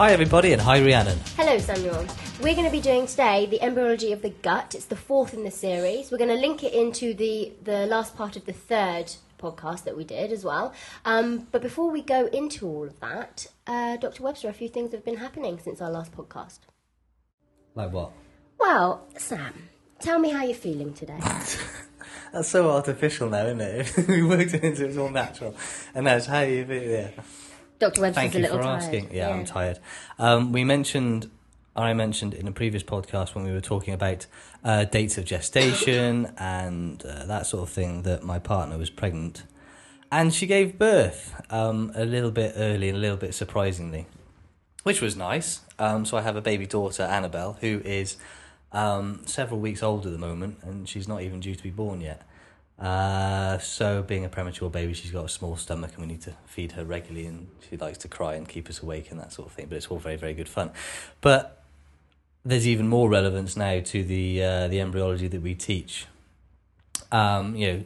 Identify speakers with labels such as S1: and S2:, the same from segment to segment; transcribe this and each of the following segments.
S1: Hi, everybody, and hi, Rhiannon.
S2: Hello, Samuel. We're going to be doing today the embryology of the gut. It's the fourth in the series. We're going to link it into the, the last part of the third podcast that we did as well. Um, but before we go into all of that, uh, Dr. Webster, a few things have been happening since our last podcast.
S1: Like what?
S2: Well, Sam, tell me how you're feeling today.
S1: That's so artificial now, isn't it? we worked it into it's all natural. And that's how you feel, yeah.
S2: Dr. Webster's
S1: Thank
S2: a
S1: you
S2: little
S1: for
S2: tired.
S1: asking. Yeah, I'm tired. Um, we mentioned, I mentioned in a previous podcast when we were talking about uh, dates of gestation and uh, that sort of thing that my partner was pregnant. And she gave birth um, a little bit early and a little bit surprisingly, which was nice. Um, so I have a baby daughter, Annabelle, who is um, several weeks old at the moment, and she's not even due to be born yet. Uh, so being a premature baby, she's got a small stomach, and we need to feed her regularly, and she likes to cry and keep us awake and that sort of thing. But it's all very, very good fun. But there's even more relevance now to the uh, the embryology that we teach. Um, you know,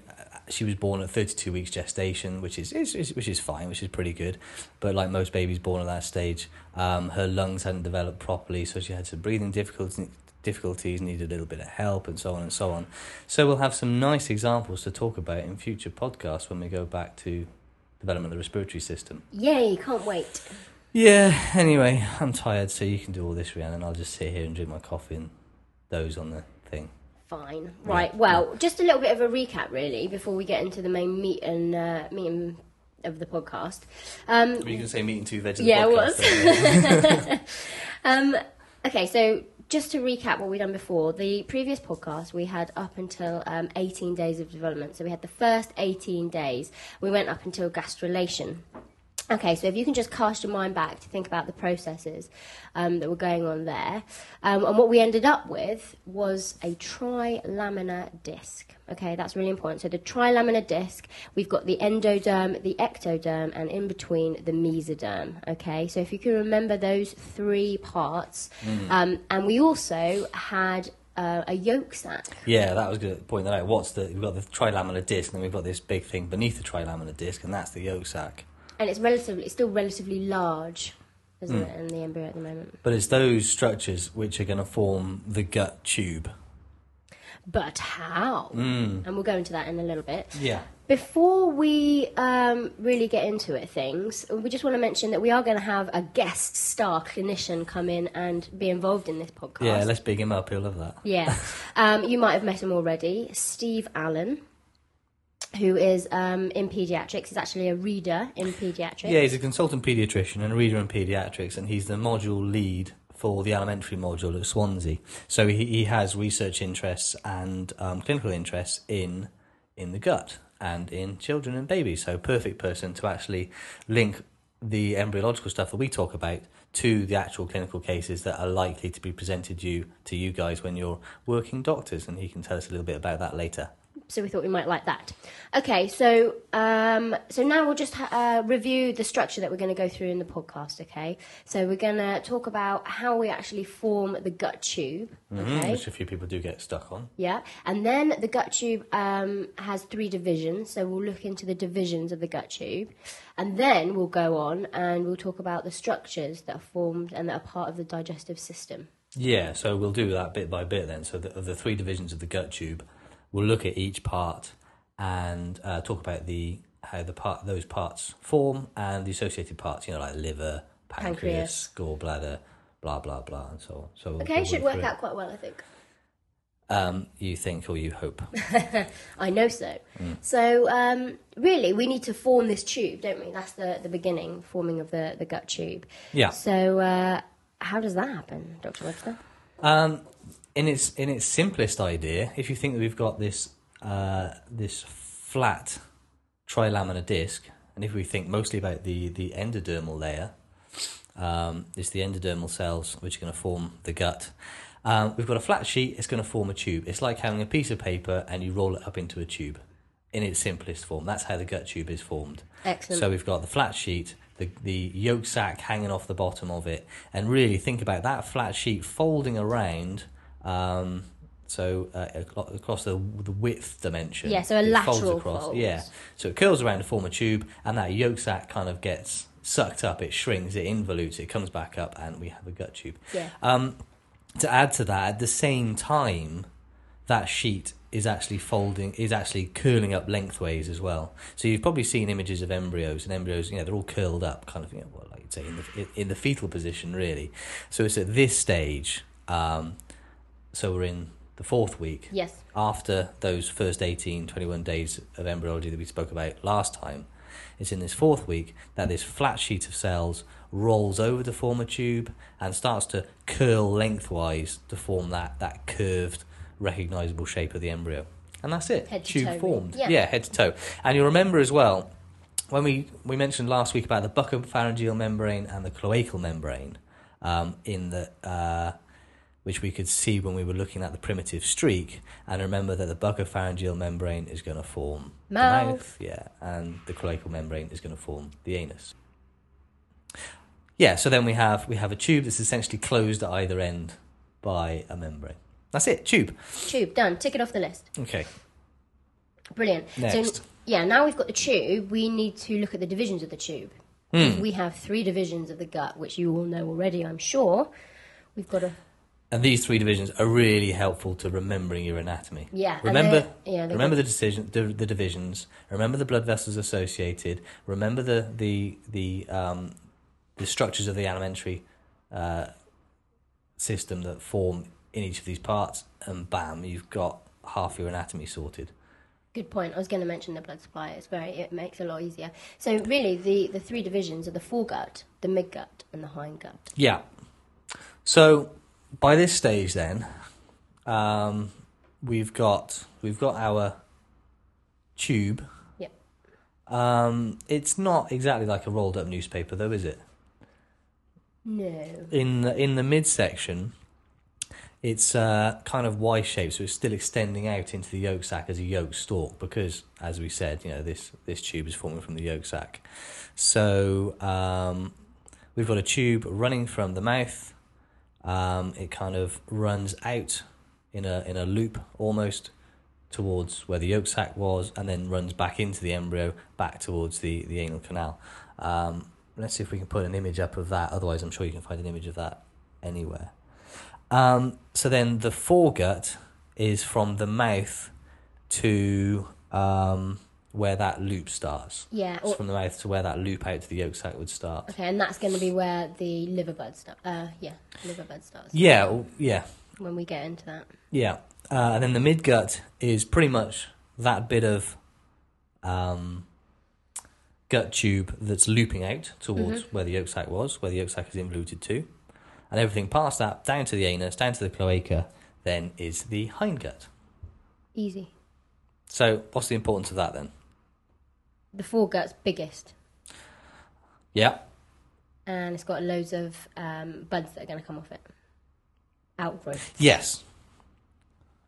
S1: she was born at 32 weeks gestation, which is, is, is which is fine, which is pretty good. But like most babies born at that stage, um, her lungs hadn't developed properly, so she had some breathing difficulties, difficulties, needed a little bit of help, and so on and so on. So we'll have some nice examples to talk about in future podcasts when we go back to development of the respiratory system.
S2: Yay, can't wait.
S1: Yeah. Anyway, I'm tired, so you can do all this, Rhiannon. I'll just sit here and drink my coffee and doze on the thing.
S2: Fine. Right. Well, just a little bit of a recap, really, before we get into the main meat and uh, meat and of the podcast. Um,
S1: Were you can say meeting two veg?
S2: Yeah, it was. um, okay, so just to recap what we've done before, the previous podcast we had up until um, 18 days of development. So we had the first 18 days. We went up until gastrulation. Okay, so if you can just cast your mind back to think about the processes um, that were going on there, um, and what we ended up with was a trilaminar disc. Okay, that's really important. So the trilaminar disc, we've got the endoderm, the ectoderm, and in between the mesoderm. Okay, so if you can remember those three parts, um, and we also had uh, a yolk sac.
S1: Yeah, that was good to point that out. What's the we've got the trilaminar disc, and then we've got this big thing beneath the trilaminar disc, and that's the yolk sac.
S2: And it's relatively, it's still relatively large, isn't it, in the embryo at the moment?
S1: But it's those structures which are going to form the gut tube.
S2: But how? And we'll go into that in a little bit.
S1: Yeah.
S2: Before we um, really get into it, things, we just want to mention that we are going to have a guest star clinician come in and be involved in this podcast.
S1: Yeah, let's big him up. He'll love that.
S2: Yeah. Um, you might have met him already. Steve Allen, who is um, in paediatrics, is actually a reader in paediatrics.
S1: Yeah, he's a consultant paediatrician and a reader in paediatrics, and he's the module lead for the alimentary module at Swansea. So he, he has research interests and um, clinical interests in in the gut and in children and babies. So perfect person to actually link the embryological stuff that we talk about to the actual clinical cases that are likely to be presented you to you guys when you're working doctors, and he can tell us a little bit about that later.
S2: So we thought we might like that. Okay, so um, so now we'll just ha- uh, review the structure that we're going to go through in the podcast. Okay, so we're going to talk about how we actually form the gut tube.
S1: Mhm,
S2: Okay,
S1: Which a few people do get stuck on.
S2: yeah, and then the gut tube um, has three divisions. So we'll look into the divisions of the gut tube, and then we'll go on and we'll talk about the structures that are formed and that are part of the digestive system.
S1: Yeah, so we'll do that bit by bit then. So the, the three divisions of the gut tube, we'll look at each part and uh, talk about the how the part those parts form and the associated parts. You know, like liver, pancreas, gallbladder, blah blah blah, and so on. So
S2: Okay,
S1: we'll
S2: should work
S1: it.
S2: out quite well, I think.
S1: Um, you think or you hope?
S2: I know so.
S1: Mm.
S2: So um, really, we need to form this tube, don't we? That's the, the beginning, forming of the, the gut tube.
S1: Yeah.
S2: So uh, how does that happen, Dr. Webster?
S1: Um, in its in its simplest idea, if you think that we've got this uh, this flat trilaminar disc, and if we think mostly about the the endodermal layer, um, it's the endodermal cells which are going to form the gut. Um, we've got a flat sheet; it's going to form a tube. It's like having a piece of paper and you roll it up into a tube. In its simplest form, that's how the gut tube is formed.
S2: Excellent.
S1: So we've got the flat sheet, the the yolk sac hanging off the bottom of it, and really think about that flat sheet folding around. Um, so uh, across the the width dimension.
S2: Yeah, so a lateral
S1: across.
S2: folds.
S1: Yeah, so it curls around to form a tube, and that yolk sac kind of gets sucked up, it shrinks, it involutes, it comes back up, and we have a gut tube.
S2: Yeah.
S1: Um, to add to that, at the same time, that sheet is actually folding, is actually curling up lengthways as well. So you've probably seen images of embryos, and embryos, you know, they're all curled up, kind of, you know, well, like you'd say, in the in the fetal position, really. So it's at this stage. Um, so we're in the fourth week
S2: Yes.
S1: after those first 18, 21 days of embryology that we spoke about last time, it's in this fourth week that this flat sheet of cells rolls over to form a tube and starts to curl lengthwise to form that, that curved, recognizable shape of the embryo. And that's it.
S2: Head to
S1: tube
S2: toe,
S1: formed.
S2: really. Yeah.
S1: head to toe. And you'll remember as well, when we, we mentioned last week about the buccopharyngeal membrane and the cloacal membrane, um, in the uh, which we could see when we were looking at the primitive streak. And remember that the buccopharyngeal membrane is going to form
S2: Mouth.
S1: the mouth, yeah, and the cloacal membrane is going to form the anus. Yeah, so then we have we have a tube that's essentially closed at either end by a membrane. That's it, tube.
S2: Tube done. Tick it off the list.
S1: Okay.
S2: Brilliant.
S1: Next.
S2: So yeah, now we've got the tube. We need to look at the divisions of the tube.
S1: Hmm.
S2: We have three divisions of the gut, which you all know already, I'm sure. We've got a
S1: And these three divisions are really helpful to remembering your anatomy.
S2: Yeah,
S1: Remember,
S2: yeah,
S1: remember the decision, the, the divisions. Remember the blood vessels associated. Remember the the the um, the structures of the alimentary uh, system that form in each of these parts, and bam, you've got half your anatomy sorted.
S2: Good point. I was going to mention the blood supply. It's very. It makes it a lot easier. So really, the the three divisions are the foregut, the midgut, and the hindgut.
S1: Yeah. So by this stage, then, um, we've got we've got our tube.
S2: Yep.
S1: Um, it's not exactly like a rolled up newspaper, though, is it?
S2: No.
S1: In the, in the midsection, it's uh, kind of Y shaped, so it's still extending out into the yolk sac as a yolk stalk because, as we said, you know this this tube is forming from the yolk sac. So um, we've got a tube running from the mouth. Um, it kind of runs out in a in a loop almost towards where the yolk sac was, and then runs back into the embryo, back towards the the anal canal. Um, let's see if we can put an image up of that. Otherwise, I'm sure you can find an image of that anywhere. Um, so then the foregut is from the mouth to um, where that loop starts.
S2: Yeah. Or,
S1: from the mouth to where that loop out to the yolk sac would start.
S2: okay, and that's going to be where the liver bud starts. Uh, yeah, liver bud starts.
S1: Yeah, yeah,
S2: When we get into that.
S1: yeah. Uh, and then the midgut is pretty much that bit of um, gut tube that's looping out towards
S2: Mm-hmm.
S1: where the yolk sac was, where the yolk sac is involuted to. And everything past that, down to the anus, down to the cloaca, then is the hindgut.
S2: Easy.
S1: So, what's the importance of that then?
S2: The foregut's biggest,
S1: Yeah,
S2: and it's got loads of um, buds that are going to come off it. Outgrowth.
S1: yes.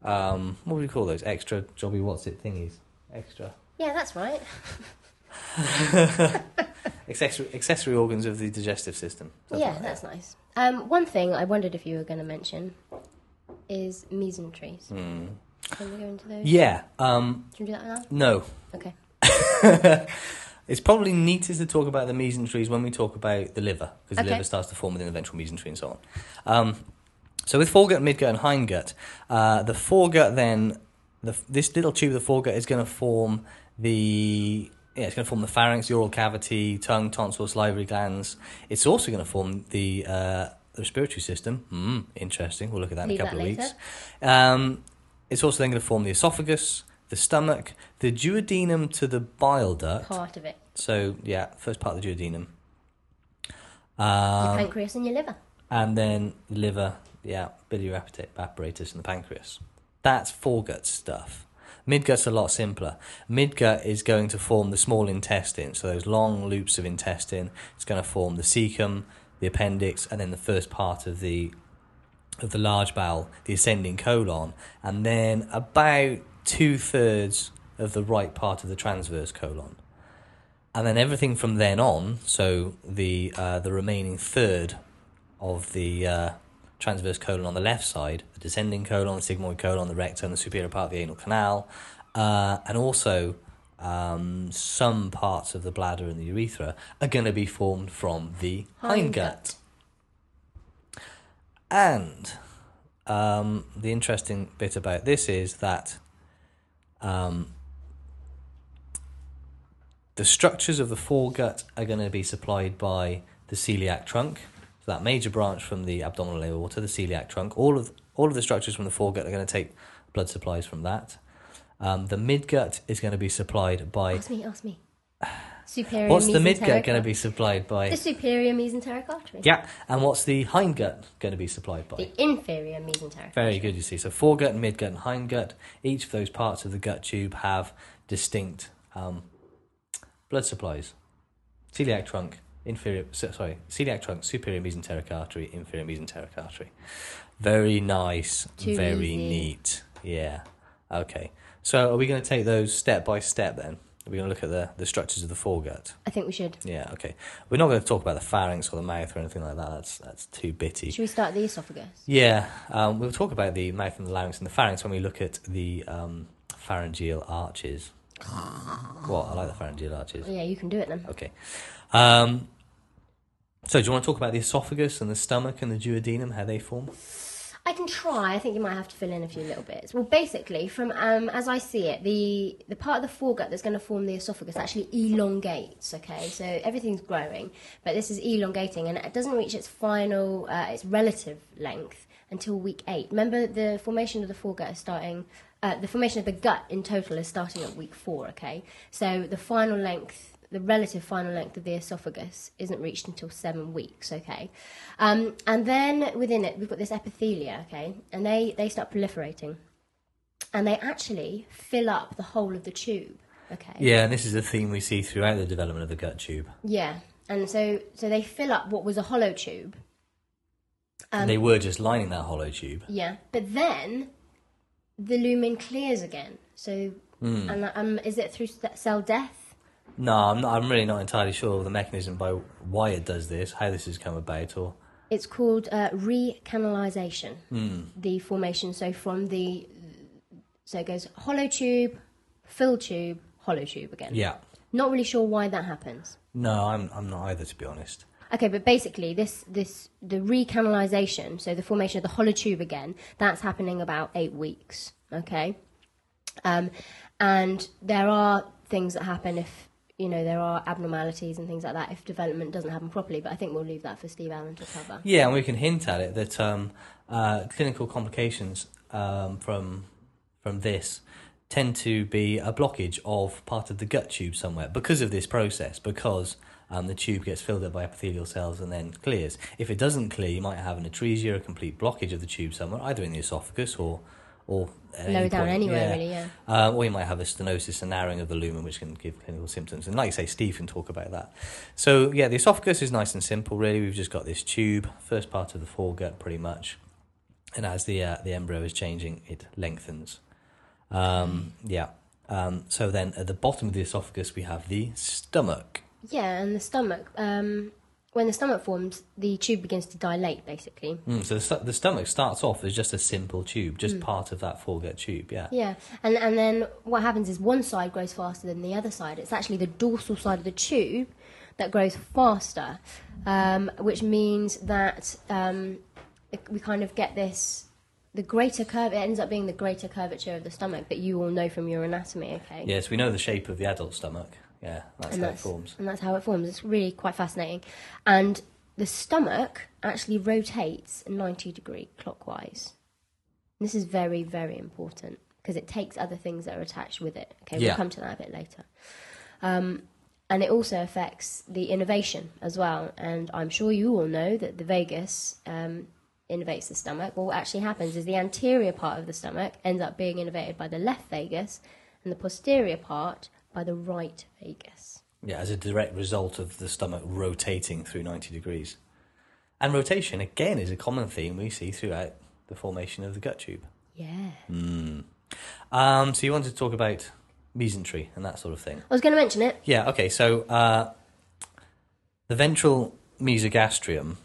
S1: Um, what would you call those? Extra jobby what's it thingies? Extra.
S2: Yeah, that's right.
S1: Accessory, accessory organs of the digestive system.
S2: Yeah,
S1: like
S2: that's
S1: that.
S2: nice. Um, one thing I wondered if you were going to mention is mesenteries.
S1: Hmm.
S2: Can we go into those?
S1: Yeah. Um,
S2: Can we do that now?
S1: no.
S2: Okay.
S1: It's probably neatest to talk about the mesenteries when we talk about the liver, because the liver starts to form within the ventral mesentery and so on. Um, so with foregut, midgut, and hindgut, uh, the foregut then, the, this little tube of the foregut is going to form the yeah, it's going to form the pharynx, the oral cavity, tongue, tonsil, salivary glands. It's also going to form the uh, the respiratory system. Mm, interesting. We'll look at that
S2: Leave
S1: in a couple of weeks. Um, it's also then going to form the esophagus, the stomach, the duodenum to the bile duct.
S2: Part of it.
S1: So yeah, first part of the duodenum.
S2: Your
S1: Um,
S2: pancreas and your liver.
S1: and then liver, yeah, biliary apparatus and the pancreas. That's foregut stuff. Midgut's a lot simpler. Midgut is going to form the small intestine, so those long loops of intestine. It's going to form the cecum, the appendix, and then the first part of the of the large bowel, the ascending colon, and then about two thirds of the right part of the transverse colon and then everything from then on. So the uh, the remaining third of the uh, transverse colon on the left side, the descending colon, the sigmoid colon, the rectum, the superior part of the anal canal, uh, and also um, some parts of the bladder and the urethra are going to be formed from the hindgut. And um, the interesting bit about this is that um, the structures of the foregut are going to be supplied by the celiac trunk, so that major branch from the abdominal aorta, the celiac trunk. All of all of the structures from the foregut are going to take blood supplies from that. Um, the midgut is going to be supplied by.
S2: Ask me, ask me. Superior
S1: What's the midgut going to be supplied by?
S2: The superior mesenteric artery.
S1: Yeah, and what's the hindgut going to be supplied by?
S2: The inferior mesenteric. Artery.
S1: Very good, you see. So foregut, and midgut, and hindgut. Each of those parts of the gut tube have distinct um, blood supplies. Celiac trunk, inferior. Sorry, celiac trunk, superior mesenteric artery, inferior mesenteric artery. Very nice.
S2: Too
S1: very
S2: easy.
S1: neat. Yeah. Okay. So are we going to take those step by step then? Are we going to look at the, the structures of the foregut?
S2: I think we should.
S1: Yeah. Okay. We're not going to talk about the pharynx or the mouth or anything like that. That's that's too bitty.
S2: Should we start the esophagus?
S1: Yeah, um, we'll talk about the mouth and the larynx and the pharynx when we look at the um, pharyngeal arches. what? I like the pharyngeal arches.
S2: Yeah, you can do it then.
S1: Okay. Um, so, do you want to talk about the esophagus and the stomach and the duodenum, how they form?
S2: I can try. I think you might have to fill in a few little bits. Well, basically, from um, as I see it, the the part of the foregut that's going to form the esophagus actually elongates. Okay, so everything's growing, but this is elongating, and it doesn't reach its final, uh, its relative length until week eight. Remember, the formation of the foregut is starting. Uh, the formation of the gut in total is starting at week four. Okay, so the final length the relative final length of the esophagus isn't reached until seven weeks, okay? Um, and then within it, we've got this epithelia, okay? And they, they start proliferating. And they actually fill up the whole of the tube, okay?
S1: Yeah, and this is a theme we see throughout the development of the gut tube.
S2: Yeah. And so, so they fill up what was a hollow tube. Um,
S1: they were just lining that hollow tube.
S2: Yeah. But then the lumen clears again. So,
S1: Hmm.
S2: and um, is it through cell death?
S1: No, I'm, not, I'm really not entirely sure of the mechanism by why it does this, how this has come about, or
S2: It's called uh, recanalization.
S1: Hmm.
S2: The formation. So from the so it goes hollow tube, fill tube, hollow tube again.
S1: yeah.
S2: Not really sure why that happens.
S1: No, I'm I'm not either, to be honest.
S2: Okay, but basically this this the recanalization, so the formation of the hollow tube again, that's happening about eight weeks. Okay, um, and there are things that happen if you know there are abnormalities and things like that if development doesn't happen properly. But I think we'll leave that for Steve Allen to cover.
S1: Yeah, and we can hint at it that um, uh, clinical complications um, from from this tend to be a blockage of part of the gut tube somewhere because of this process. Because um, the tube gets filled up by epithelial cells and then clears. If it doesn't clear, you might have an atresia, a complete blockage of the tube somewhere, either in the esophagus or or any
S2: down
S1: point.
S2: anywhere,
S1: Yeah.
S2: really. Yeah.
S1: Uh, or you might have a stenosis, a narrowing of the lumen, which can give clinical symptoms. And like you say, Steve can talk about that. So, yeah, the esophagus is nice and simple, really. We've just got this tube, first part of the foregut, pretty much. And as the, uh, the embryo is changing, it lengthens. Um, yeah. Um, so then at the bottom of the esophagus, we have the stomach.
S2: Yeah, and the stomach. Um, when the stomach forms, the tube begins to dilate, basically.
S1: Mm, so the, sto- the stomach starts off as just a simple tube, just part of that foregut tube, yeah.
S2: Yeah, and and then what happens is one side grows faster than the other side. It's actually the dorsal side of the tube that grows faster, um, which means that um, we kind of get this. The greater curve, it ends up being the greater curvature of the stomach that you all know from your anatomy, okay?
S1: Yes, we know the shape of the adult stomach. Yeah, that's
S2: and
S1: how
S2: that's,
S1: it forms.
S2: And that's how it forms. It's really quite fascinating. And the stomach actually rotates 90 degree clockwise. This is very, very important because it takes other things that are attached with it. Okay,
S1: Yeah.
S2: we'll come to that a bit later. Um, and it also affects the innervation as well. And I'm sure you all know that the vagus um, innervates the stomach. Well, what actually happens is the anterior part of the stomach ends up being innervated by the left vagus, and the posterior part by the right vagus.
S1: Yeah, as a direct result of the stomach rotating through 90 degrees. And rotation, again, is a common theme we see throughout the formation of the gut tube.
S2: Yeah.
S1: Um, so you wanted to talk about mesentery and that sort of thing.
S2: I was going to mention it.
S1: Yeah, okay, so uh, the ventral mesogastrium.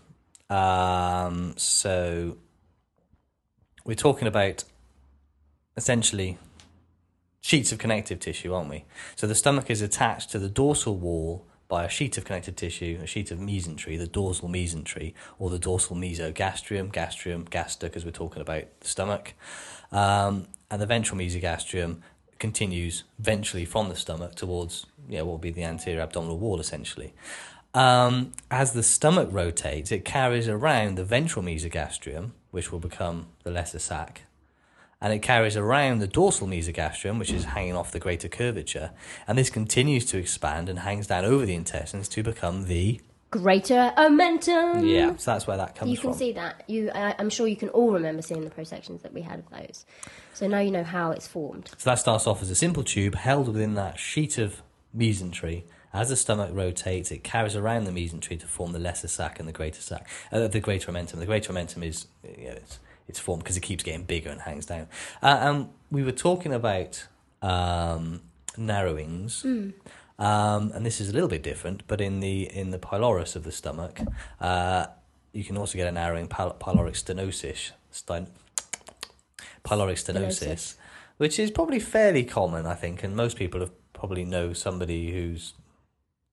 S1: Um, so we're talking about essentially sheets of connective tissue, aren't we? So the stomach is attached to the dorsal wall by a sheet of connective tissue, a sheet of mesentery, the dorsal mesentery, or the dorsal mesogastrium, gastrium, gaster, because we're talking about the stomach. Um, and the ventral mesogastrium continues ventrally from the stomach towards yeah, what would be the anterior abdominal wall, essentially. Um, as the stomach rotates, it carries around the ventral mesogastrium, which will become the lesser sac, and it carries around the dorsal mesogastrium, which is hanging off the greater curvature, and this continues to expand and hangs down over the intestines to become the
S2: Greater omentum.
S1: yeah. So that's where that comes from.
S2: You can
S1: from.
S2: see that. You, I, I'm sure you can all remember seeing the prosections that we had of those. So now you know how it's formed.
S1: So that starts off as a simple tube held within that sheet of mesentery. As the stomach rotates, it carries around the mesentery to form the lesser sac and the greater sac, uh, the greater omentum. The greater omentum is you know, it's, it's formed because it keeps getting bigger and hangs down. Uh, and we were talking about um, narrowings. Um, and this is a little bit different, but in the in the pylorus of the stomach, uh, you can also get a narrowing pyl- pyloric stenosis, sten- pyloric stenosis,
S2: Stenosis.
S1: which is probably fairly common, I think, and most people have probably know somebody who's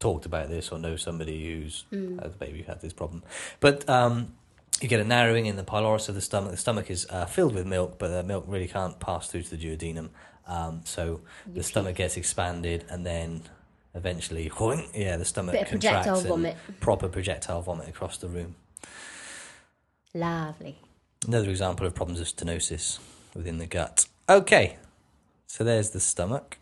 S1: talked about this or know somebody who's a baby had this problem. But um, you get a narrowing in the pylorus of the stomach. The stomach is uh, filled with milk, but the milk really can't pass through to the duodenum. Um, so the stomach gets expanded and then eventually, yeah, the stomach
S2: Bit
S1: contracts
S2: projectile
S1: and
S2: vomit.
S1: proper projectile vomit across the room.
S2: Lovely.
S1: Another example of problems of stenosis within the gut. Okay, so there's the stomach.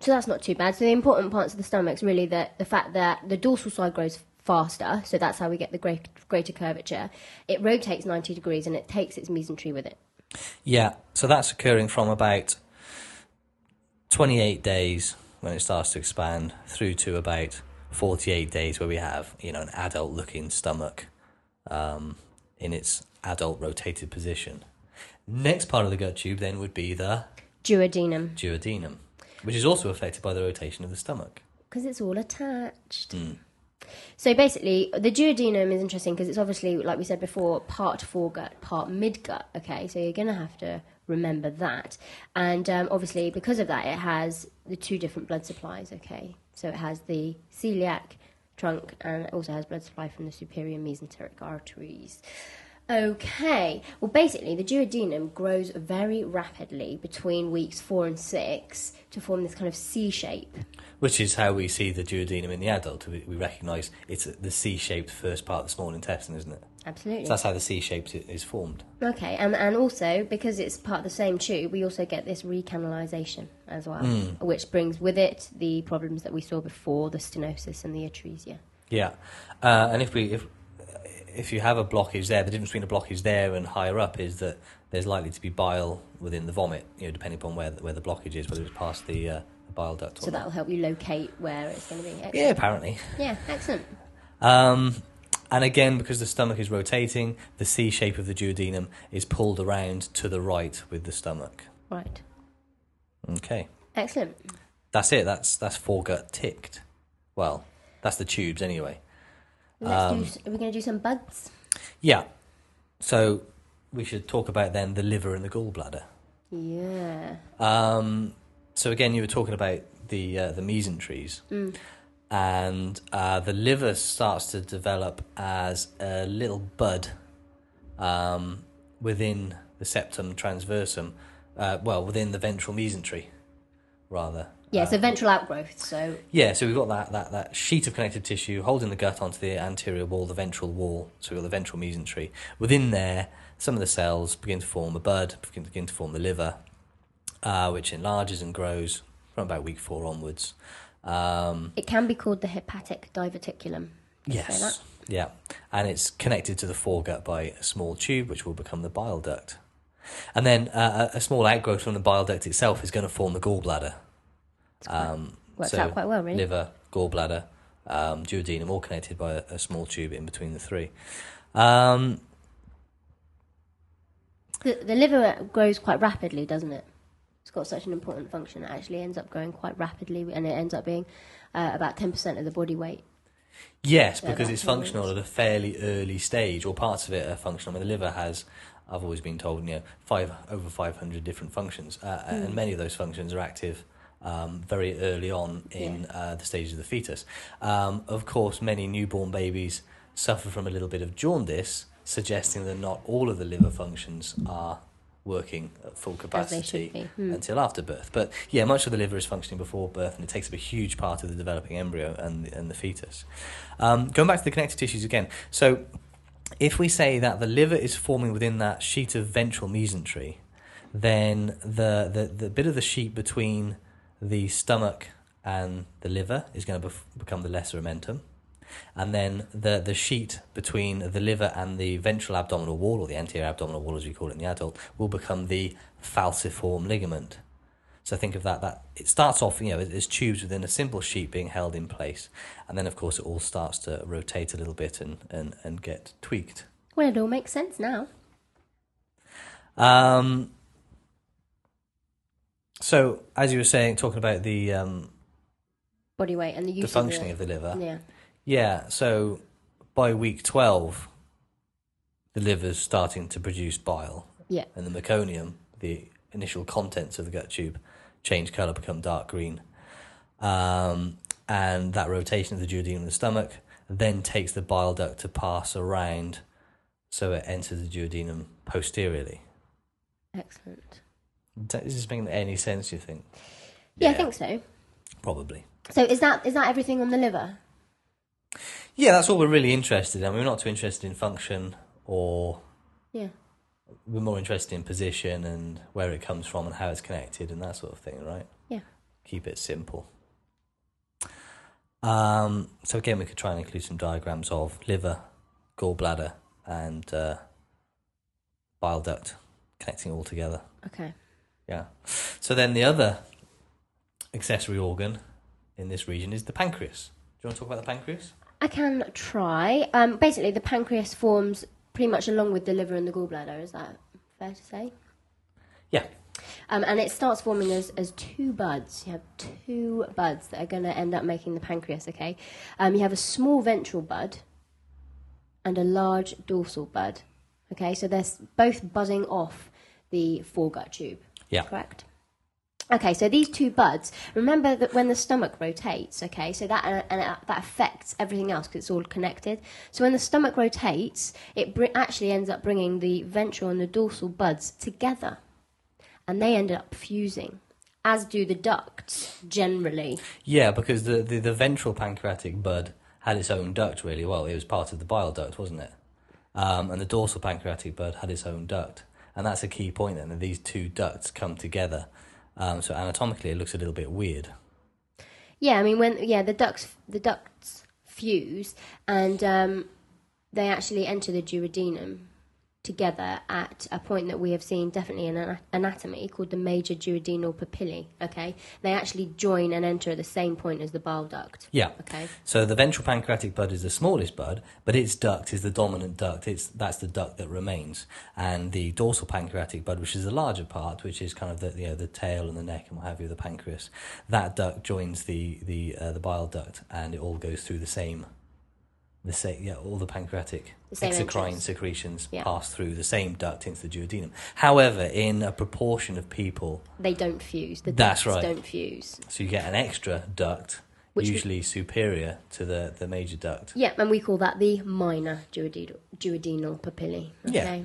S2: So that's not too bad. So the important parts of the stomach's really that the fact that the dorsal side grows faster, so that's how we get the great, greater curvature. It rotates 90 degrees and it takes its mesentery with it.
S1: Yeah, so that's occurring from about 28 days when it starts to expand through to about 48 days where we have, you know, an adult looking stomach um, in its adult rotated position. Next part of the gut tube then would be the
S2: Duodenum,
S1: duodenum, which is also affected by the rotation of the stomach.
S2: because it's all attached.
S1: Hmm.
S2: So basically, the duodenum is interesting because it's obviously, like we said before, part foregut, part midgut. Okay, so you're going to have to remember that. And um, obviously, because of that, it has the two different blood supplies. Okay, so it has the celiac trunk and it also has blood supply from the superior mesenteric arteries. Okay, well, basically, the duodenum grows very rapidly between weeks four and six to form this kind of C shape.
S1: Which is how we see the duodenum in the adult. We, we recognise it's the C-shaped first part of the small intestine, isn't it?
S2: Absolutely.
S1: So that's how the C-shaped is formed.
S2: Okay, and and also because it's part of the same tube, we also get this recanalization as well, which brings with it the problems that we saw before, the stenosis and the atresia.
S1: Yeah, uh, and if we if if you have a blockage there, the difference between a blockage there and higher up is that there's likely to be bile within the vomit. You know, depending upon where where the blockage is, whether it's past the, uh, the bile duct or
S2: So that'll help you locate where it's going to be. Excellent.
S1: Yeah, apparently.
S2: Yeah, excellent.
S1: Um, and again, because the stomach is rotating, the C shape of the duodenum is pulled around to the right with the stomach.
S2: Right.
S1: Okay,
S2: Excellent.
S1: that's it. That's that's foregut ticked. Well, that's the tubes anyway.
S2: Let's
S1: Um,
S2: do. Are we going to do some bugs?
S1: Yeah. So we should talk about then the liver and the gallbladder.
S2: Yeah.
S1: Um, so again, you were talking about the uh, the mesentries, and uh, the liver starts to develop as a little bud um, within the septum transversum. Uh, well, within the ventral mesentery, rather.
S2: Yeah, so ventral outgrowth. So
S1: Yeah, so we've got that, that, that sheet of connective tissue holding the gut onto the anterior wall, the ventral wall. So we've got the ventral mesentery. Within there, some of the cells begin to form a bud, begin, begin to form the liver, uh, which enlarges and grows from about week four onwards. Um,
S2: it can be called the hepatic diverticulum.
S1: Yes, yeah, and it's connected to the foregut by a small tube, which will become the bile duct. And then uh, a a small outgrowth from the bile duct itself is going to form the gallbladder. Um,
S2: Works out quite well, really.
S1: Liver, gallbladder, um, duodenum, all connected by a, a small tube in between the three. Um,
S2: The, the liver grows quite rapidly, doesn't it? It's got such an important function. It actually ends up growing quite rapidly, and it ends up being uh, about ten percent of the body weight.
S1: Yes,
S2: Yeah,
S1: because it's functional at a fairly early stage, or parts of it are functional. I mean, the liver has, I've always been told, you know, five over five hundred different functions, uh,
S2: Hmm.
S1: and many of those functions are active um, very early on in uh, the stages of the fetus. Um, of course, many newborn babies suffer from a little bit of jaundice, suggesting that not all of the liver functions are working at full capacity.
S2: Hmm.
S1: until after birth. But yeah, much of the liver is functioning before birth, and it takes up a huge part of the developing embryo and the, and the fetus. Um, going back to the connective tissues again, so if we say that the liver is forming within that sheet of ventral mesentery, then the, the, the bit of the sheet between the stomach and the liver is going to bef- become the lesser omentum. And then the, the sheet between the liver and the ventral abdominal wall, or the anterior abdominal wall as we call it in the adult, will become the falciform ligament. So think of that, that it starts off, you know, as tubes within a simple sheet being held in place. And then, of course, it all starts to rotate a little bit and, and, and get tweaked.
S2: Well, it all makes sense now.
S1: Um, so, as you were saying, talking about the um,
S2: Body weight and the use
S1: the functioning of
S2: of
S1: the liver,
S2: yeah.
S1: yeah. So, by week twelve, the liver's starting to produce bile,
S2: Yeah.
S1: and the meconium, the initial contents of the gut tube, change color, become dark green, um, and that rotation of the duodenum in the stomach then takes the bile duct to pass around, so it enters the duodenum posteriorly.
S2: Excellent.
S1: Is this making any sense? You think?
S2: Yeah, I think so.
S1: Probably.
S2: So is that is that everything on the liver?
S1: Yeah, that's all we're really interested in. We're not too interested in function, or
S2: Yeah.
S1: we're more interested in position and where it comes from and how it's connected and that sort of thing, right?
S2: Yeah.
S1: Keep it simple. Um, so again, we could try and include some diagrams of liver, gallbladder, and uh, bile duct connecting all together.
S2: Okay.
S1: Yeah. So then the other accessory organ in this region is the pancreas. Do you want to talk about the pancreas?
S2: I can try. Um, basically, the pancreas forms pretty much along with the liver and the gallbladder. Is that fair to say?
S1: Yeah.
S2: Um, and it starts forming as, as two buds. You have two buds that are going to end up making the pancreas, okay? Um, you have a small ventral bud and a large dorsal bud, okay? So they're both buzzing off the foregut tube,
S1: Yeah.
S2: correct? Okay, so these two buds. Remember that when the stomach rotates, okay, so that uh, and uh, that affects everything else because it's all connected. So when the stomach rotates, it br- actually ends up bringing the ventral and the dorsal buds together, and they end up fusing, as do the ducts generally.
S1: Yeah, because the, the, the ventral pancreatic bud had its own duct, really. Well, it was part of the bile duct, wasn't it? Um, and the dorsal pancreatic bud had its own duct. And that's a key point then, that these two ducts come together. Um, so anatomically, it looks a little bit weird.
S2: Yeah, I mean when yeah the ducts the ducts fuse and um, they actually enter the duodenum together at a point that we have seen definitely in ana- anatomy called the major duodenal papillae. Okay, they actually join and enter at the same point as the bile duct.
S1: Yeah.
S2: Okay.
S1: So the ventral pancreatic bud is the smallest bud, but its duct is the dominant duct. It's that's the duct that remains, and the dorsal pancreatic bud, which is the larger part, which is kind of the you know the tail and the neck and what have you, the pancreas. That duct joins the the uh, the bile duct, and it all goes through the same. The same, yeah, all the pancreatic
S2: The
S1: exocrine
S2: entrance.
S1: secretions
S2: Yeah.
S1: pass through the same duct into the duodenum. However, in a proportion of people,
S2: They don't fuse. The
S1: That's right.
S2: don't fuse.
S1: so you get an extra duct,
S2: Which we-
S1: usually superior to the, the major duct.
S2: Yeah, and we call that the minor duodenal, duodenal papillae.
S1: Yeah.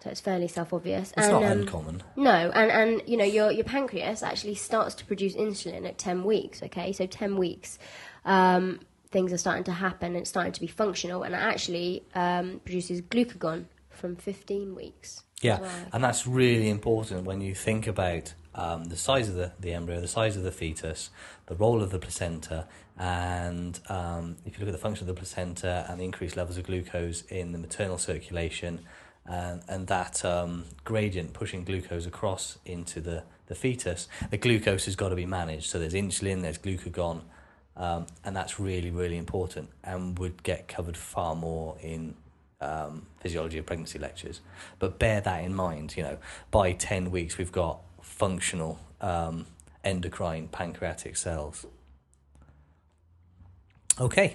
S2: So it's fairly self-obvious.
S1: It's
S2: and,
S1: not
S2: um,
S1: uncommon.
S2: No, and, and you know your your pancreas actually starts to produce insulin at ten weeks. Okay, so ten weeks, um, things are starting to happen. and It's starting to be functional, and it actually um, produces glucagon from fifteen weeks.
S1: Yeah,
S2: well.
S1: and that's really important when you think about um, the size of the, the embryo, the size of the fetus, the role of the placenta, and um, if you look at the function of the placenta and the increased levels of glucose in the maternal circulation, and, and that um, gradient pushing glucose across into the, the fetus, the glucose has got to be managed. So there's insulin, there's glucagon, um, and that's really, really important and would get covered far more in um, physiology of pregnancy lectures. But bear that in mind, you know, by 10 weeks, we've got functional um, endocrine pancreatic cells. Okay,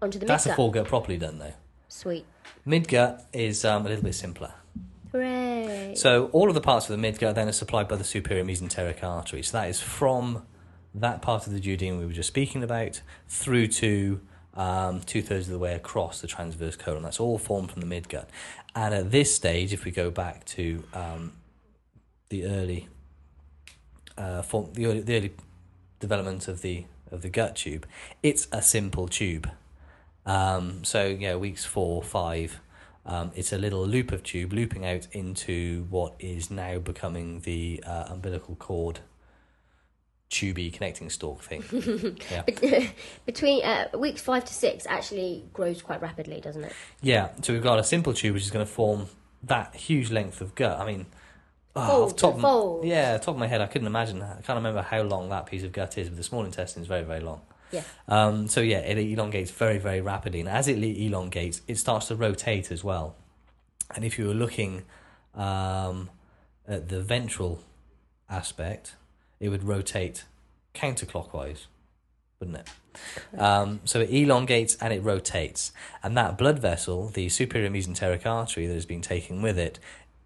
S2: Onto the midgut.
S1: That's a
S2: midgut.
S1: foregut properly done, though.
S2: Sweet.
S1: Midgut is um, a little bit simpler.
S2: Hooray.
S1: So all of the parts of the midgut then are supplied by the superior mesenteric artery. So that is from that part of the duodenum we were just speaking about through to um, two thirds of the way across the transverse colon. That's all formed from the midgut. And at this stage, if we go back to um, the early uh, form, the early, the early development of the of the gut tube, it's a simple tube. Um, so yeah, weeks four, five. Um, it's a little loop of tube looping out into what is now becoming the uh, umbilical cord tubey connecting stalk thing. yeah.
S2: Between uh, weeks five to six, actually grows quite rapidly, doesn't it?
S1: yeah, so we've got a simple tube which is going to form that huge length of gut. I mean, oh,
S2: Fold
S1: off top
S2: fold.
S1: yeah, top of my head, I couldn't imagine. I can't remember how long that piece of gut is, but the small intestine is very, very long.
S2: Yeah.
S1: Um, so yeah, it elongates very, very rapidly, and as it elongates, it starts to rotate as well. And if you were looking um, at the ventral aspect, it would rotate counterclockwise, wouldn't it? Um, so it elongates and it rotates, and that blood vessel, the superior mesenteric artery that has been taken with it,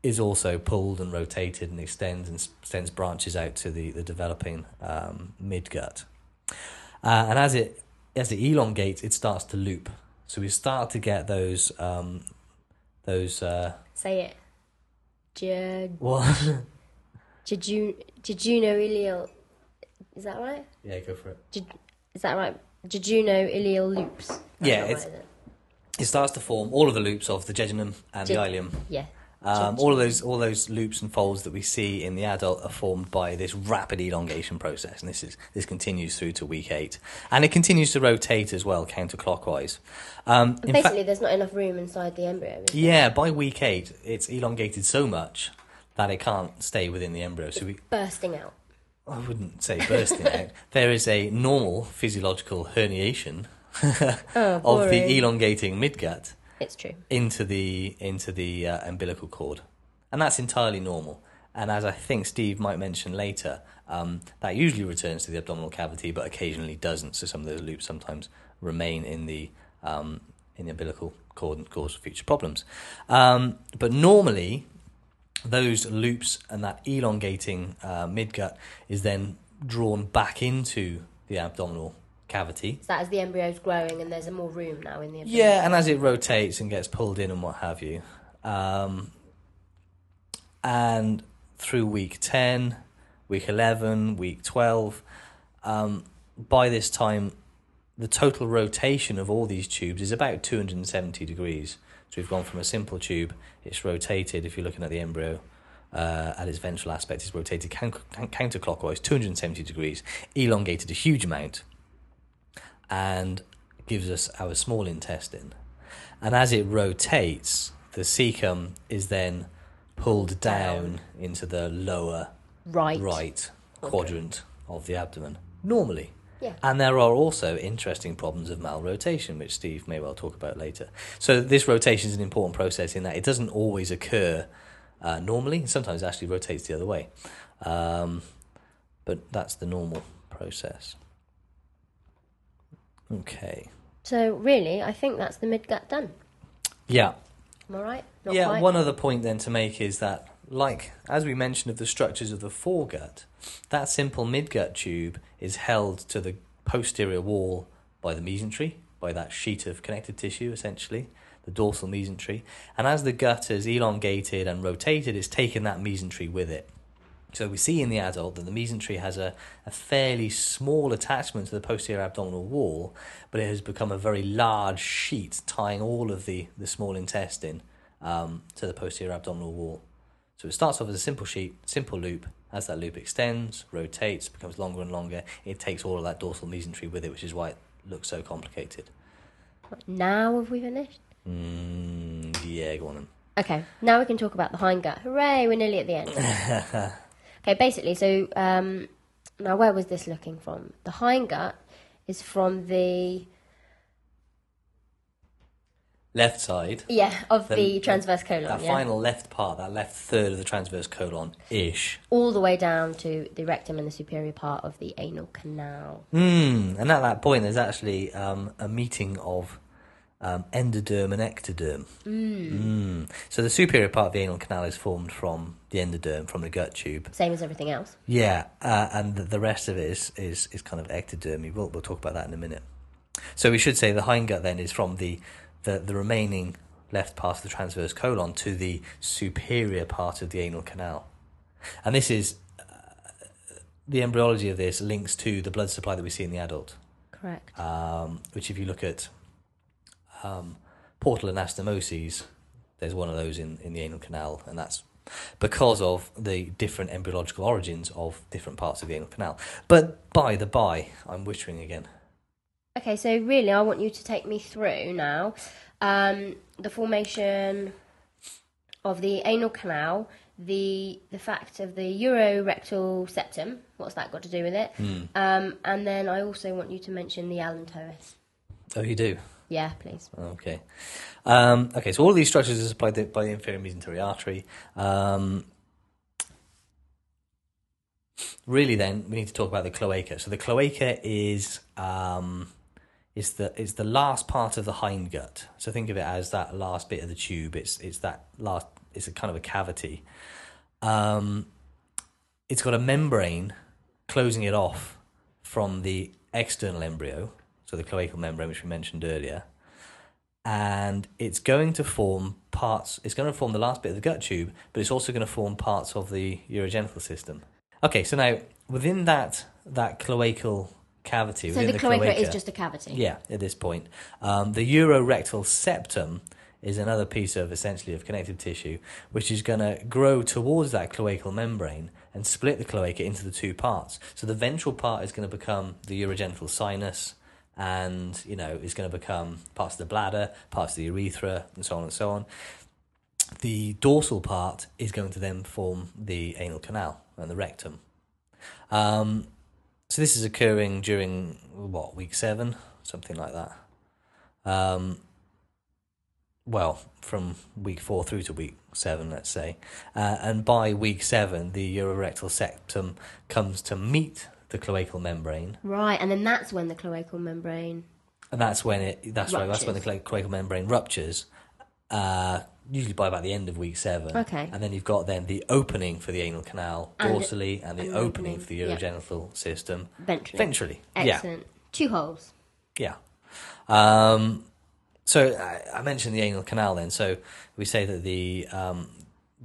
S1: is also pulled and rotated and extends and extends branches out to the the developing um, midgut. Uh, and as it as it elongates, it starts to loop. So we start to get those um, those uh,
S2: Say it. J-
S1: what?
S2: Jeju- Jejuno-ileal. Is that right?
S1: yeah, go for it.
S2: Je- is that right? Jejuno-ileal loops. That's
S1: Yeah,
S2: right, it?
S1: It starts to form all of the loops of the jejunum and the ileum.
S2: Yeah.
S1: Um, all of those, all those loops and folds that we see in the adult are formed by this rapid elongation process, and this is this continues through to week eight, and it continues to rotate as well counterclockwise. Um,
S2: Basically,
S1: fact,
S2: there's not enough room inside the embryo.
S1: yeah, by week eight, it's elongated so much that it can't stay within the embryo. So we,
S2: Bursting out.
S1: I wouldn't say bursting out. There is a normal physiological herniation
S2: Oh,
S1: of the elongating midgut
S2: It's true.
S1: into the into the uh, umbilical cord, and that's entirely normal. And as I think Steve might mention later, um, that usually returns to the abdominal cavity, but occasionally doesn't. So some of those loops sometimes remain in the um, in the umbilical cord and cause future problems. Um, but normally, those loops and that elongating uh, midgut is then drawn back into the abdominal cavity
S2: Is that as the embryo's growing and there's more room now in the embryo?
S1: yeah, and as it rotates and gets pulled in and what have you. Um, and through week 10, week 11, week 12, um, by this time, the total rotation of all these tubes is about 270 degrees. So we've gone from a simple tube, it's rotated, if you're looking at the embryo, uh, at its ventral aspect, it's rotated coun- coun- counterclockwise, 270 degrees, elongated a huge amount, and gives us our small intestine. And as it rotates, the cecum is then pulled down into the lower
S2: Right.
S1: right quadrant of the abdomen, normally.
S2: Yeah.
S1: And there are also interesting problems of malrotation, which Steve may well talk about later. So this rotation is an important process in that it doesn't always occur uh, normally. Sometimes it actually rotates the other way. Um, but that's the normal process. Okay.
S2: So really, I think that's the mid gut done.
S1: Yeah.
S2: Am I right? Not
S1: yeah,
S2: quite?
S1: one other point then to make is that, like, as we mentioned of the structures of the foregut, that simple midgut tube is held to the posterior wall by the mesentery, by that sheet of connective tissue, essentially, the dorsal mesentery. And as the gut is elongated and rotated, it's taken that mesentery with it. So we see in the adult that the mesentery has a, a fairly small attachment to the posterior abdominal wall, but it has become a very large sheet tying all of the, the small intestine um, to the posterior abdominal wall. So it starts off as a simple sheet, simple loop. As that loop extends, rotates, becomes longer and longer, it takes all of that dorsal mesentery with it, which is why it looks so complicated.
S2: Now have we finished?
S1: Mm, yeah, go on then.
S2: Okay, now we can talk about the hindgut. Hooray, we're nearly at the end. okay, basically, so um, now where was this looking from? The hindgut is from the
S1: Left side,
S2: yeah of the,
S1: The-
S2: transverse colon,
S1: that
S2: yeah,
S1: final left part, that left third of the transverse colon ish.
S2: all the way down to the rectum and the superior part of the anal canal.
S1: Mm, and at that point, there's actually um, a meeting of um, endoderm and ectoderm. Mm. So the superior part of the anal canal is formed from the endoderm, from the gut tube.
S2: Same as everything else.
S1: Yeah, uh, and the, the rest of it is, is, is kind of ectodermy. We'll, we'll talk about that in a minute. So we should say the hindgut then is from the, the, the remaining left part of the transverse colon to the superior part of the anal canal. And this is uh, the embryology of this links to the blood supply that we see in the adult
S2: Correct.
S1: um, which if you look at um, portal anastomoses, there's one of those in, in the anal canal, and that's because of the different embryological origins of different parts of the anal canal. But by the by, I'm whittering again.
S2: Okay, so really, I want you to take me through now um, the formation of the anal canal, the the fact of the urorectal septum. What's that got to do with it? Um, and then I also want you to mention the allantois.
S1: Oh, you do?
S2: Yeah, please.
S1: Okay. Um, okay, so all of these structures are supplied by the inferior mesentery artery. Um, really, then, we need to talk about the cloaca. So the cloaca is um, is the is the last part of the hindgut. So think of it as that last bit of the tube. It's it's that last. It's a kind of a cavity. Um, it's got a membrane closing it off from the external embryo, so the cloacal membrane, which we mentioned earlier and it's going to form parts. It's going to form the last bit of the gut tube, but it's also going to form parts of the urogenital system. Okay, so now within that that cloacal cavity,
S2: So
S1: within
S2: the cloaca,
S1: cloaca,
S2: is just a cavity.
S1: yeah, at this point, um, the urorectal septum is another piece of essentially of connective tissue, which is going to grow towards that cloacal membrane and split the cloaca into the two parts. So the ventral part is going to become the urogenital sinus, and you know is going to become parts of the bladder, parts of the urethra, and so on and so on. The dorsal part is going to then form the anal canal and the rectum. Um, so this is occurring during what week seven, something like that. Um, well, from week four through to week seven, let's say, uh, and by week seven, the urorectal septum comes to meet the cloacal membrane,
S2: Right, and then that's when the cloacal membrane.
S1: and that's when it. That's right. That's when the cloacal membrane ruptures. Uh, usually by about the end of week seven.
S2: Okay.
S1: And then you've got then the opening for the anal canal
S2: And-
S1: dorsally, and the
S2: and
S1: opening
S2: opening,
S1: for the
S2: yeah.
S1: urogenital system
S2: Ventrally.
S1: ventrally. Yeah.
S2: Excellent. Two holes.
S1: Yeah. Um, so I, I mentioned the anal canal then. So we say that the um,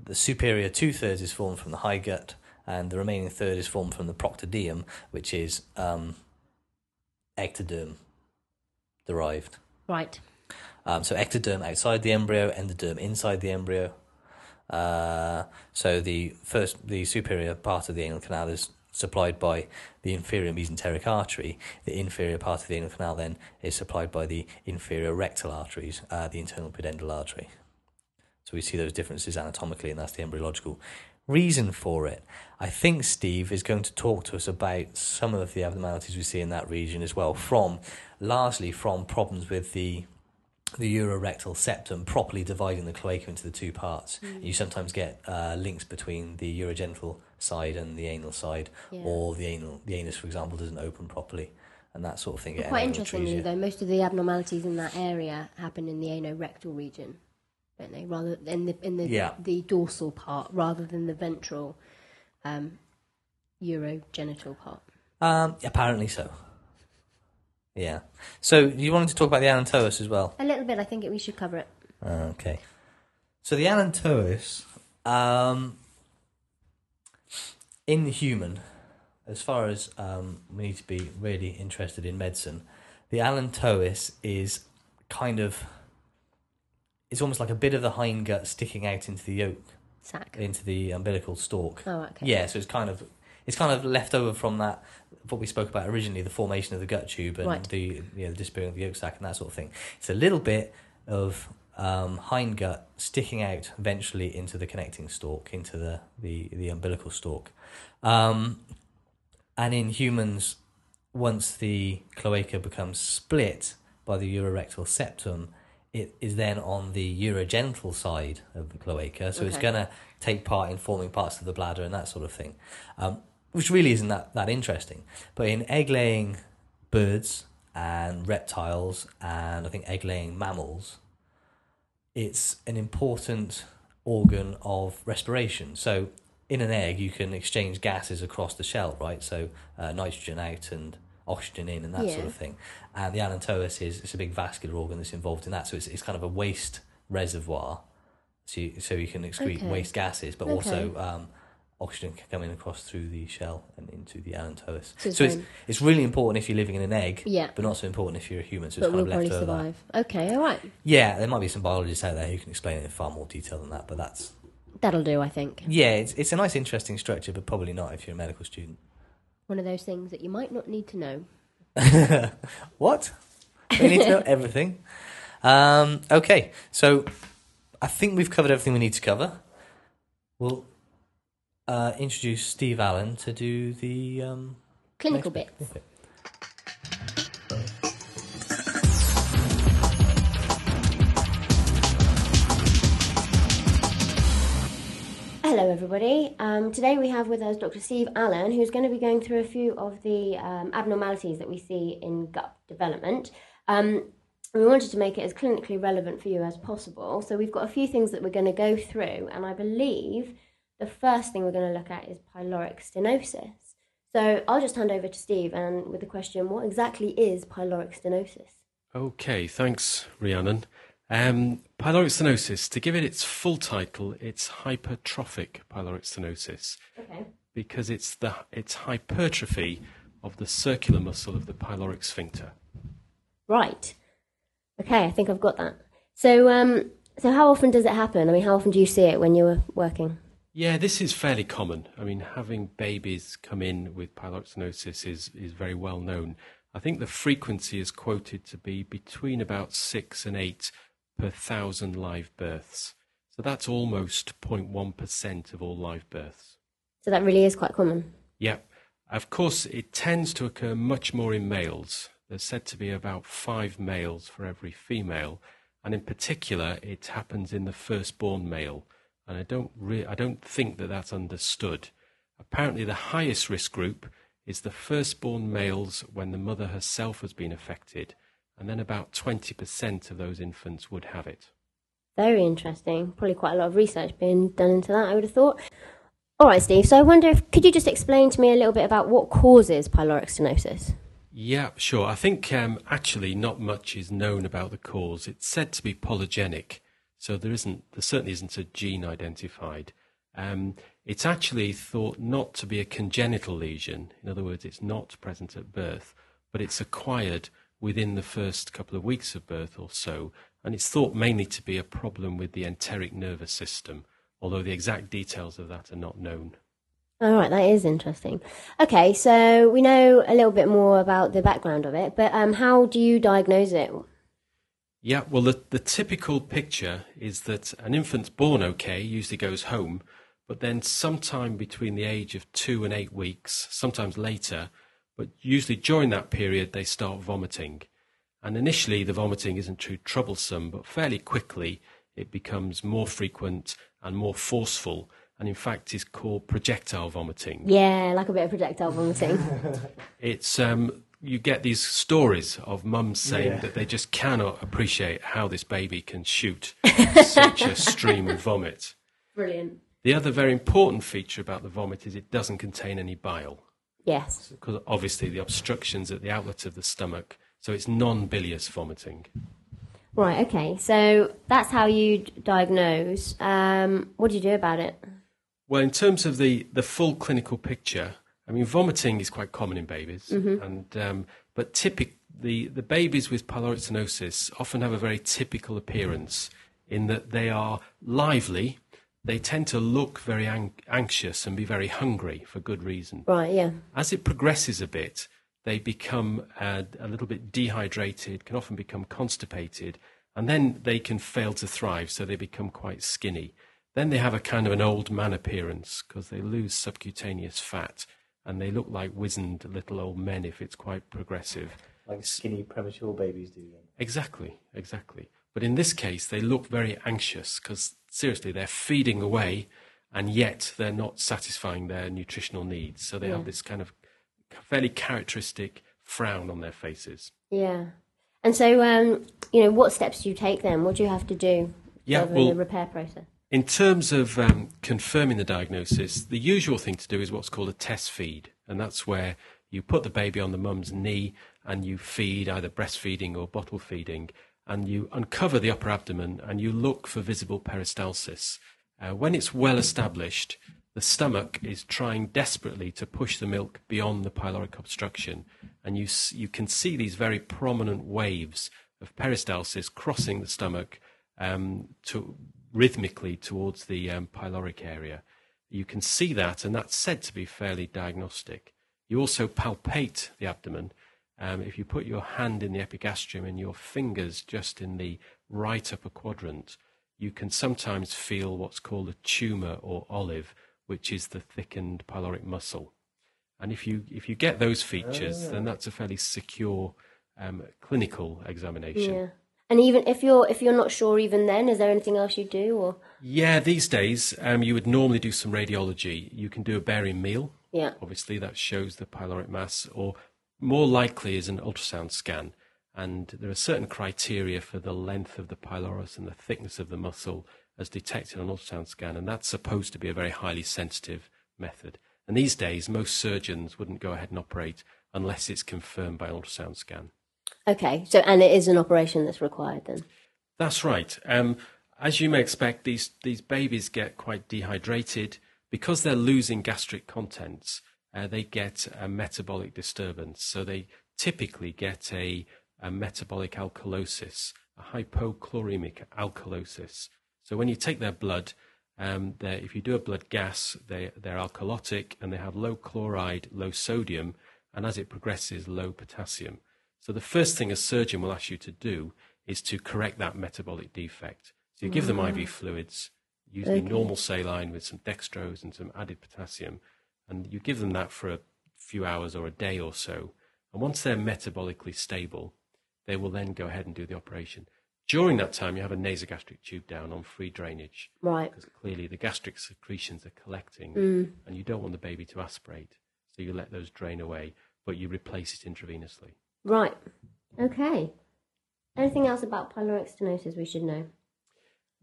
S1: the superior two thirds is formed from the hindgut, and the remaining third is formed from the proctodeum, which is um, ectoderm derived.
S2: Right.
S1: Um, so ectoderm outside the embryo, endoderm inside the embryo. Uh, so the first, the superior part of the anal canal is supplied by the inferior mesenteric artery. The inferior part of the anal canal then is supplied by the inferior rectal arteries, uh, the internal pudendal artery. So we see those differences anatomically, and that's the embryological reason for it. I think Steve is going to talk to us about some of the abnormalities we see in that region as well, from largely from problems with the the urorectal septum properly dividing the cloaca into the two parts. You sometimes get uh, links between the urogenital side and the anal side,
S2: Yeah.
S1: or the anal the anus, for example, doesn't open properly, and that sort of thing.
S2: Quite interestingly, though, most of the abnormalities in that area happen in the anorectal region, don't they? Rather in the in the
S1: Yeah.
S2: the dorsal part, rather than the ventral, um, urogenital part.
S1: Um, apparently so. Yeah. So you wanted to talk about the allantois as well.
S2: A little bit. I think it, we should cover it.
S1: Okay. So the allantois, um, in the human, as far as um, we need to be really interested in medicine, the allantois is kind of, it's almost like a bit of the hindgut sticking out into the yolk,
S2: Sack.
S1: into the umbilical stalk.
S2: Oh, okay.
S1: Yeah, so it's kind of it's kind of left over from that what we spoke about originally, the formation of the gut tube and
S2: Right.
S1: the you know, the disappearing of the yolk sac and that sort of thing. It's a little bit of um, hindgut sticking out eventually into the connecting stalk, into the the, the umbilical stalk. Um, and in humans, once the cloaca becomes split by the urorectal septum, it is then on the urogenital side of the cloaca. So it's going to take part in forming parts of the bladder and that sort of thing, um, which really isn't that, that interesting. But in egg laying birds and reptiles and I think egg laying mammals, it's an important organ of respiration. So in an egg, you can exchange gases across the shell, right? So uh, nitrogen out and oxygen in and that sort of thing. And the allantois is it's a big vascular organ that's involved in that. So it's, it's kind of a waste reservoir. So you, so you can excrete
S2: Okay.
S1: waste gases, but
S2: Okay.
S1: also um, oxygen coming across through the shell and into the allantois.
S2: So
S1: So, it's, it's really important if you're living in an egg,
S2: Yeah.
S1: but not so important if you're a human. So
S2: But
S1: it's
S2: we'll
S1: kind
S2: probably
S1: of left over.
S2: survive. Okay, all right.
S1: Yeah, there might be some biologists out there who can explain it in far more detail than that, but that's
S2: That'll do, I think.
S1: yeah, it's it's a nice, interesting structure, but probably not if you're a medical student.
S2: One of those things that you might not need to know.
S1: What? We need to know everything. Um, okay, so I think we've covered everything we need to cover. We'll uh, introduce Steve Allen to do the um,
S2: Clinical
S1: bit.
S2: Hello, everybody. Um, today we have with us Dr. Steve Allen, who's going to be going through a few of the um, abnormalities that we see in gut development. Um, we wanted to make it as clinically relevant for you as possible. So we've got a few things that we're going to go through, and I believe the first thing we're going to look at is pyloric stenosis. So I'll just hand over to Steve and with the question, what exactly is pyloric stenosis?
S3: Okay, thanks, Rhiannon. Um, pyloric stenosis, to give it its full title, it's hypertrophic pyloric stenosis
S2: Okay.
S3: because it's the it's hypertrophy of the circular muscle of the pyloric sphincter.
S2: Right. Okay, I think I've got that. So, um, so how often does it happen? I mean, how often do you see it when you're working?
S3: Yeah, this is fairly common. I mean, having babies come in with pyloric stenosis is, is very well known. I think the frequency is quoted to be between about six and eight per thousand live births. So that's almost 0.1% of all live births.
S2: So that really is quite common.
S3: Yeah. Of course, it tends to occur much more in males. There's said to be about five males for every female. And in particular, it happens in the firstborn male. And I don't, re- I don't think that that's understood. Apparently, the highest risk group is the firstborn males when the mother herself has been affected. And then about 20% of those infants would have it.
S2: Very interesting. Probably quite a lot of research being done into that, I would have thought. All right, Steve. So I wonder if could you just explain to me a little bit about what causes pyloric stenosis?
S3: Yeah, sure. I think um, actually not much is known about the cause. It's said to be polygenic, so there isn't, there certainly isn't a gene identified. Um, it's actually thought not to be a congenital lesion. In other words, it's not present at birth, but it's acquired within the first couple of weeks of birth or so, and it's thought mainly to be a problem with the enteric nervous system, although the exact details of that are not known.
S2: All right, that is interesting. Okay, so we know a little bit more about the background of it, but um, how do you diagnose it?
S3: Yeah, well, the, the typical picture is that an infant's born okay, usually goes home, but then sometime between the age of two and eight weeks, sometimes later, but usually during that period, they start vomiting. And initially, the vomiting isn't too troublesome, but fairly quickly, it becomes more frequent and more forceful, and in fact, is called projectile vomiting.
S2: Yeah, like a bit of projectile vomiting.
S3: It's um, you get these stories of mums saying
S1: Yeah.
S3: that they just cannot appreciate how this baby can shoot such a stream of vomit.
S2: Brilliant.
S3: The other very important feature about the vomit is it doesn't contain any bile,
S2: Yes.
S3: because obviously the obstructions at the outlet of the stomach, so it's non-bilious vomiting.
S2: Right. Okay. So that's how you diagnose. Um, what do you do about it?
S3: Well, in terms of the, the full clinical picture, I mean, vomiting is quite common in babies, and um, but typic the the babies with pyloric stenosis often have a very typical appearance in that they are lively. They tend to look very ang- anxious and be very hungry for good reason.
S2: Right. Yeah.
S3: As it progresses a bit, they become uh, a little bit dehydrated, can often become constipated, and then they can fail to thrive, so they become quite skinny. Then they have a kind of an old man appearance because they lose subcutaneous fat and they look like wizened little old men if it's quite progressive.
S1: Like skinny premature babies do. Then.
S3: Exactly, exactly. But in this case, they look very anxious because seriously, they're feeding away and yet they're not satisfying their nutritional needs. So they
S2: Yeah.
S3: have this kind of fairly characteristic frown on their faces.
S2: Yeah. And so, um, you know, what steps do you take then? What do you have to do
S3: Yeah,
S2: further in
S3: well-
S2: the repair process?
S3: In terms of um, confirming the diagnosis, the usual thing to do is what's called a test feed, and that's where you put the baby on the mum's knee and you feed either breastfeeding or bottle feeding, and you uncover the upper abdomen and you look for visible peristalsis. Uh, when it's well established, the stomach is trying desperately to push the milk beyond the pyloric obstruction, and you you can see these very prominent waves of peristalsis crossing the stomach um, to rhythmically towards the um, pyloric area. You can see that, and that's said to be fairly diagnostic. You also palpate the abdomen. Um, if you put your hand in the epigastrium and your fingers just in the right upper quadrant, you can sometimes feel what's called a tumor or olive, which is the thickened pyloric muscle. And if you if you get those features, then that's a fairly secure um, clinical examination.
S2: Yeah. And even if you're if you're not sure, even then, is there anything else you do? Or
S3: Yeah, these days um, you would normally do some radiology. You can do a barium meal.
S2: yeah,
S3: Obviously, that shows the pyloric mass, or more likely is an ultrasound scan. And there are certain criteria for the length of the pylorus and the thickness of the muscle as detected on ultrasound scan, and that's supposed to be a very highly sensitive method. And these days, most surgeons wouldn't go ahead and operate unless it's confirmed by an ultrasound scan.
S2: Okay. So and it is an operation that's required then.
S3: That's right. Um, as you may expect, these these babies get quite dehydrated because they're losing gastric contents. Uh, they get a metabolic disturbance, so they typically get a, a metabolic alkalosis, a hypochloremic alkalosis. So when you take their blood, um, if you do a blood gas, they, they're alkalotic and they have low chloride, low sodium, and as it progresses, low potassium. So the first thing a surgeon will ask you to do is to correct that metabolic defect. So you give them IV fluids, usually
S2: Okay.
S3: normal saline with some dextrose and some added potassium, and you give them that for a few hours or a day or so. And once they're metabolically stable, they will then go ahead and do the operation. During that time, you have a nasogastric tube down on free drainage
S2: Right.
S3: because clearly the gastric secretions are collecting
S2: Mm.
S3: and you don't want the baby to aspirate. So you let those drain away, but you replace it intravenously.
S2: Right. Okay. Anything else about pyloric stenosis we should know?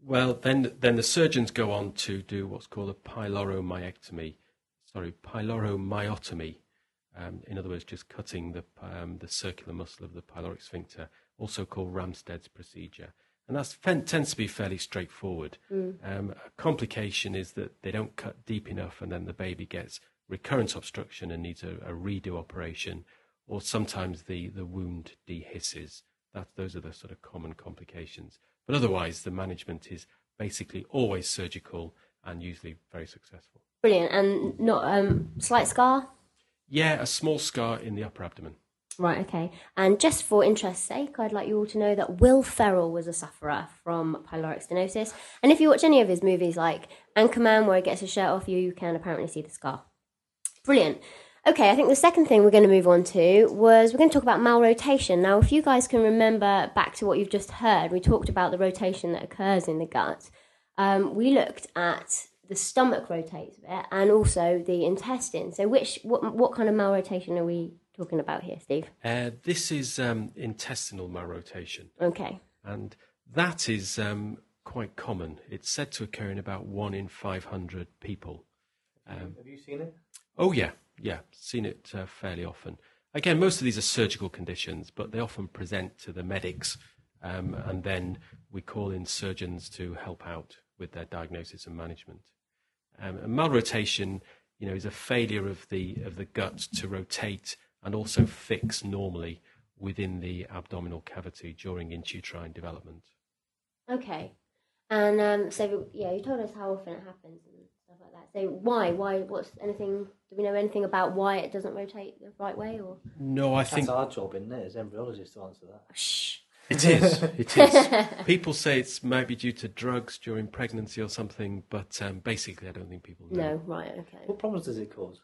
S3: Well, then, then the surgeons go on to do what's called a pyloromyectomy, sorry, pyloromyotomy. Um, in other words, just cutting the, um, the circular muscle of the pyloric sphincter, also called Ramstedt's procedure. And that tends to be fairly straightforward. Um, a complication is that they don't cut deep enough and then the baby gets recurrent obstruction and needs a, a redo operation, or sometimes the, the wound dehisces. That, those are the sort of common complications. But otherwise, the management is basically always surgical and usually very successful.
S2: Brilliant. And not um slight scar.
S3: Yeah, a small scar in the upper abdomen.
S2: Right, okay. And just for interest's sake, I'd like you all to know that Will Ferrell was a sufferer from pyloric stenosis. And if you watch any of his movies like Anchorman, where he gets his shirt off you, you can apparently see the scar. Brilliant. Okay, I think the second thing we're going to move on to was we're going to talk about malrotation. Now, if you guys can remember back to what you've just heard, we talked about the rotation that occurs in the gut. Um, we looked at the stomach rotates a bit and also the intestine. So, which what what kind of malrotation are we talking about here, Steve?
S3: Uh, this is um, intestinal malrotation,
S2: Okay.
S3: and that is um, quite common. It's said to occur in about one in 500 people. Um,
S1: Have you seen it?
S3: Oh yeah, yeah, seen it uh, fairly often. Again, most of these are surgical conditions, but they often present to the medics, um, and then we call in surgeons to help out with their diagnosis and management. Um, and malrotation, you know, is a failure of the of the gut to rotate and also fix normally within the abdominal cavity during intrauterine development.
S2: Okay. And um, so yeah, you told us how often it happens stuff like that. So why? Why? What's anything? Do we know anything about why it doesn't rotate the right way? Or
S3: No, I think
S1: That's our job, isn't it, as embryologists to answer that.
S2: shh.
S3: It is. It is. People say it's maybe due to drugs during pregnancy or something, but um, basically, I don't think people know.
S2: No. Right. Okay.
S1: What problems does it cause?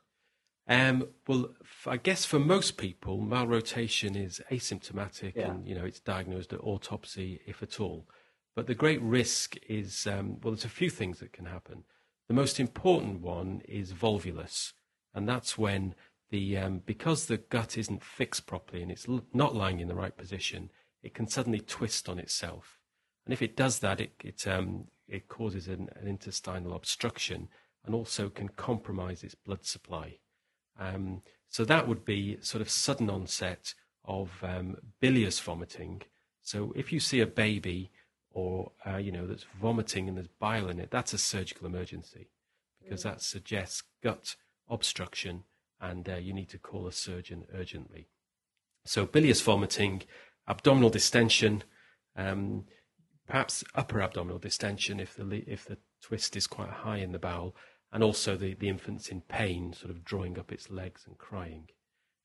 S3: Um, well, f- I guess for most people, malrotation is asymptomatic,
S1: Yeah.
S3: and you know it's diagnosed at autopsy, if at all. But the great risk is um, well, there's a few things that can happen. The most important one is volvulus, and that's when the um, because the gut isn't fixed properly and it's l- not lying in the right position, it can suddenly twist on itself. And if it does that, it it, um, it causes an, an, intestinal obstruction and also can compromise its blood supply. Um, so that would be sort of sudden onset of um, bilious vomiting. So if you see a baby or uh, you know that's vomiting and there's bile in it, that's a surgical emergency because that suggests gut obstruction and uh, you need to call a surgeon urgently. So bilious vomiting, abdominal distension, um, perhaps upper abdominal distension if the if the twist is quite high in the bowel, and also the, the infant's in pain, sort of drawing up its legs and crying.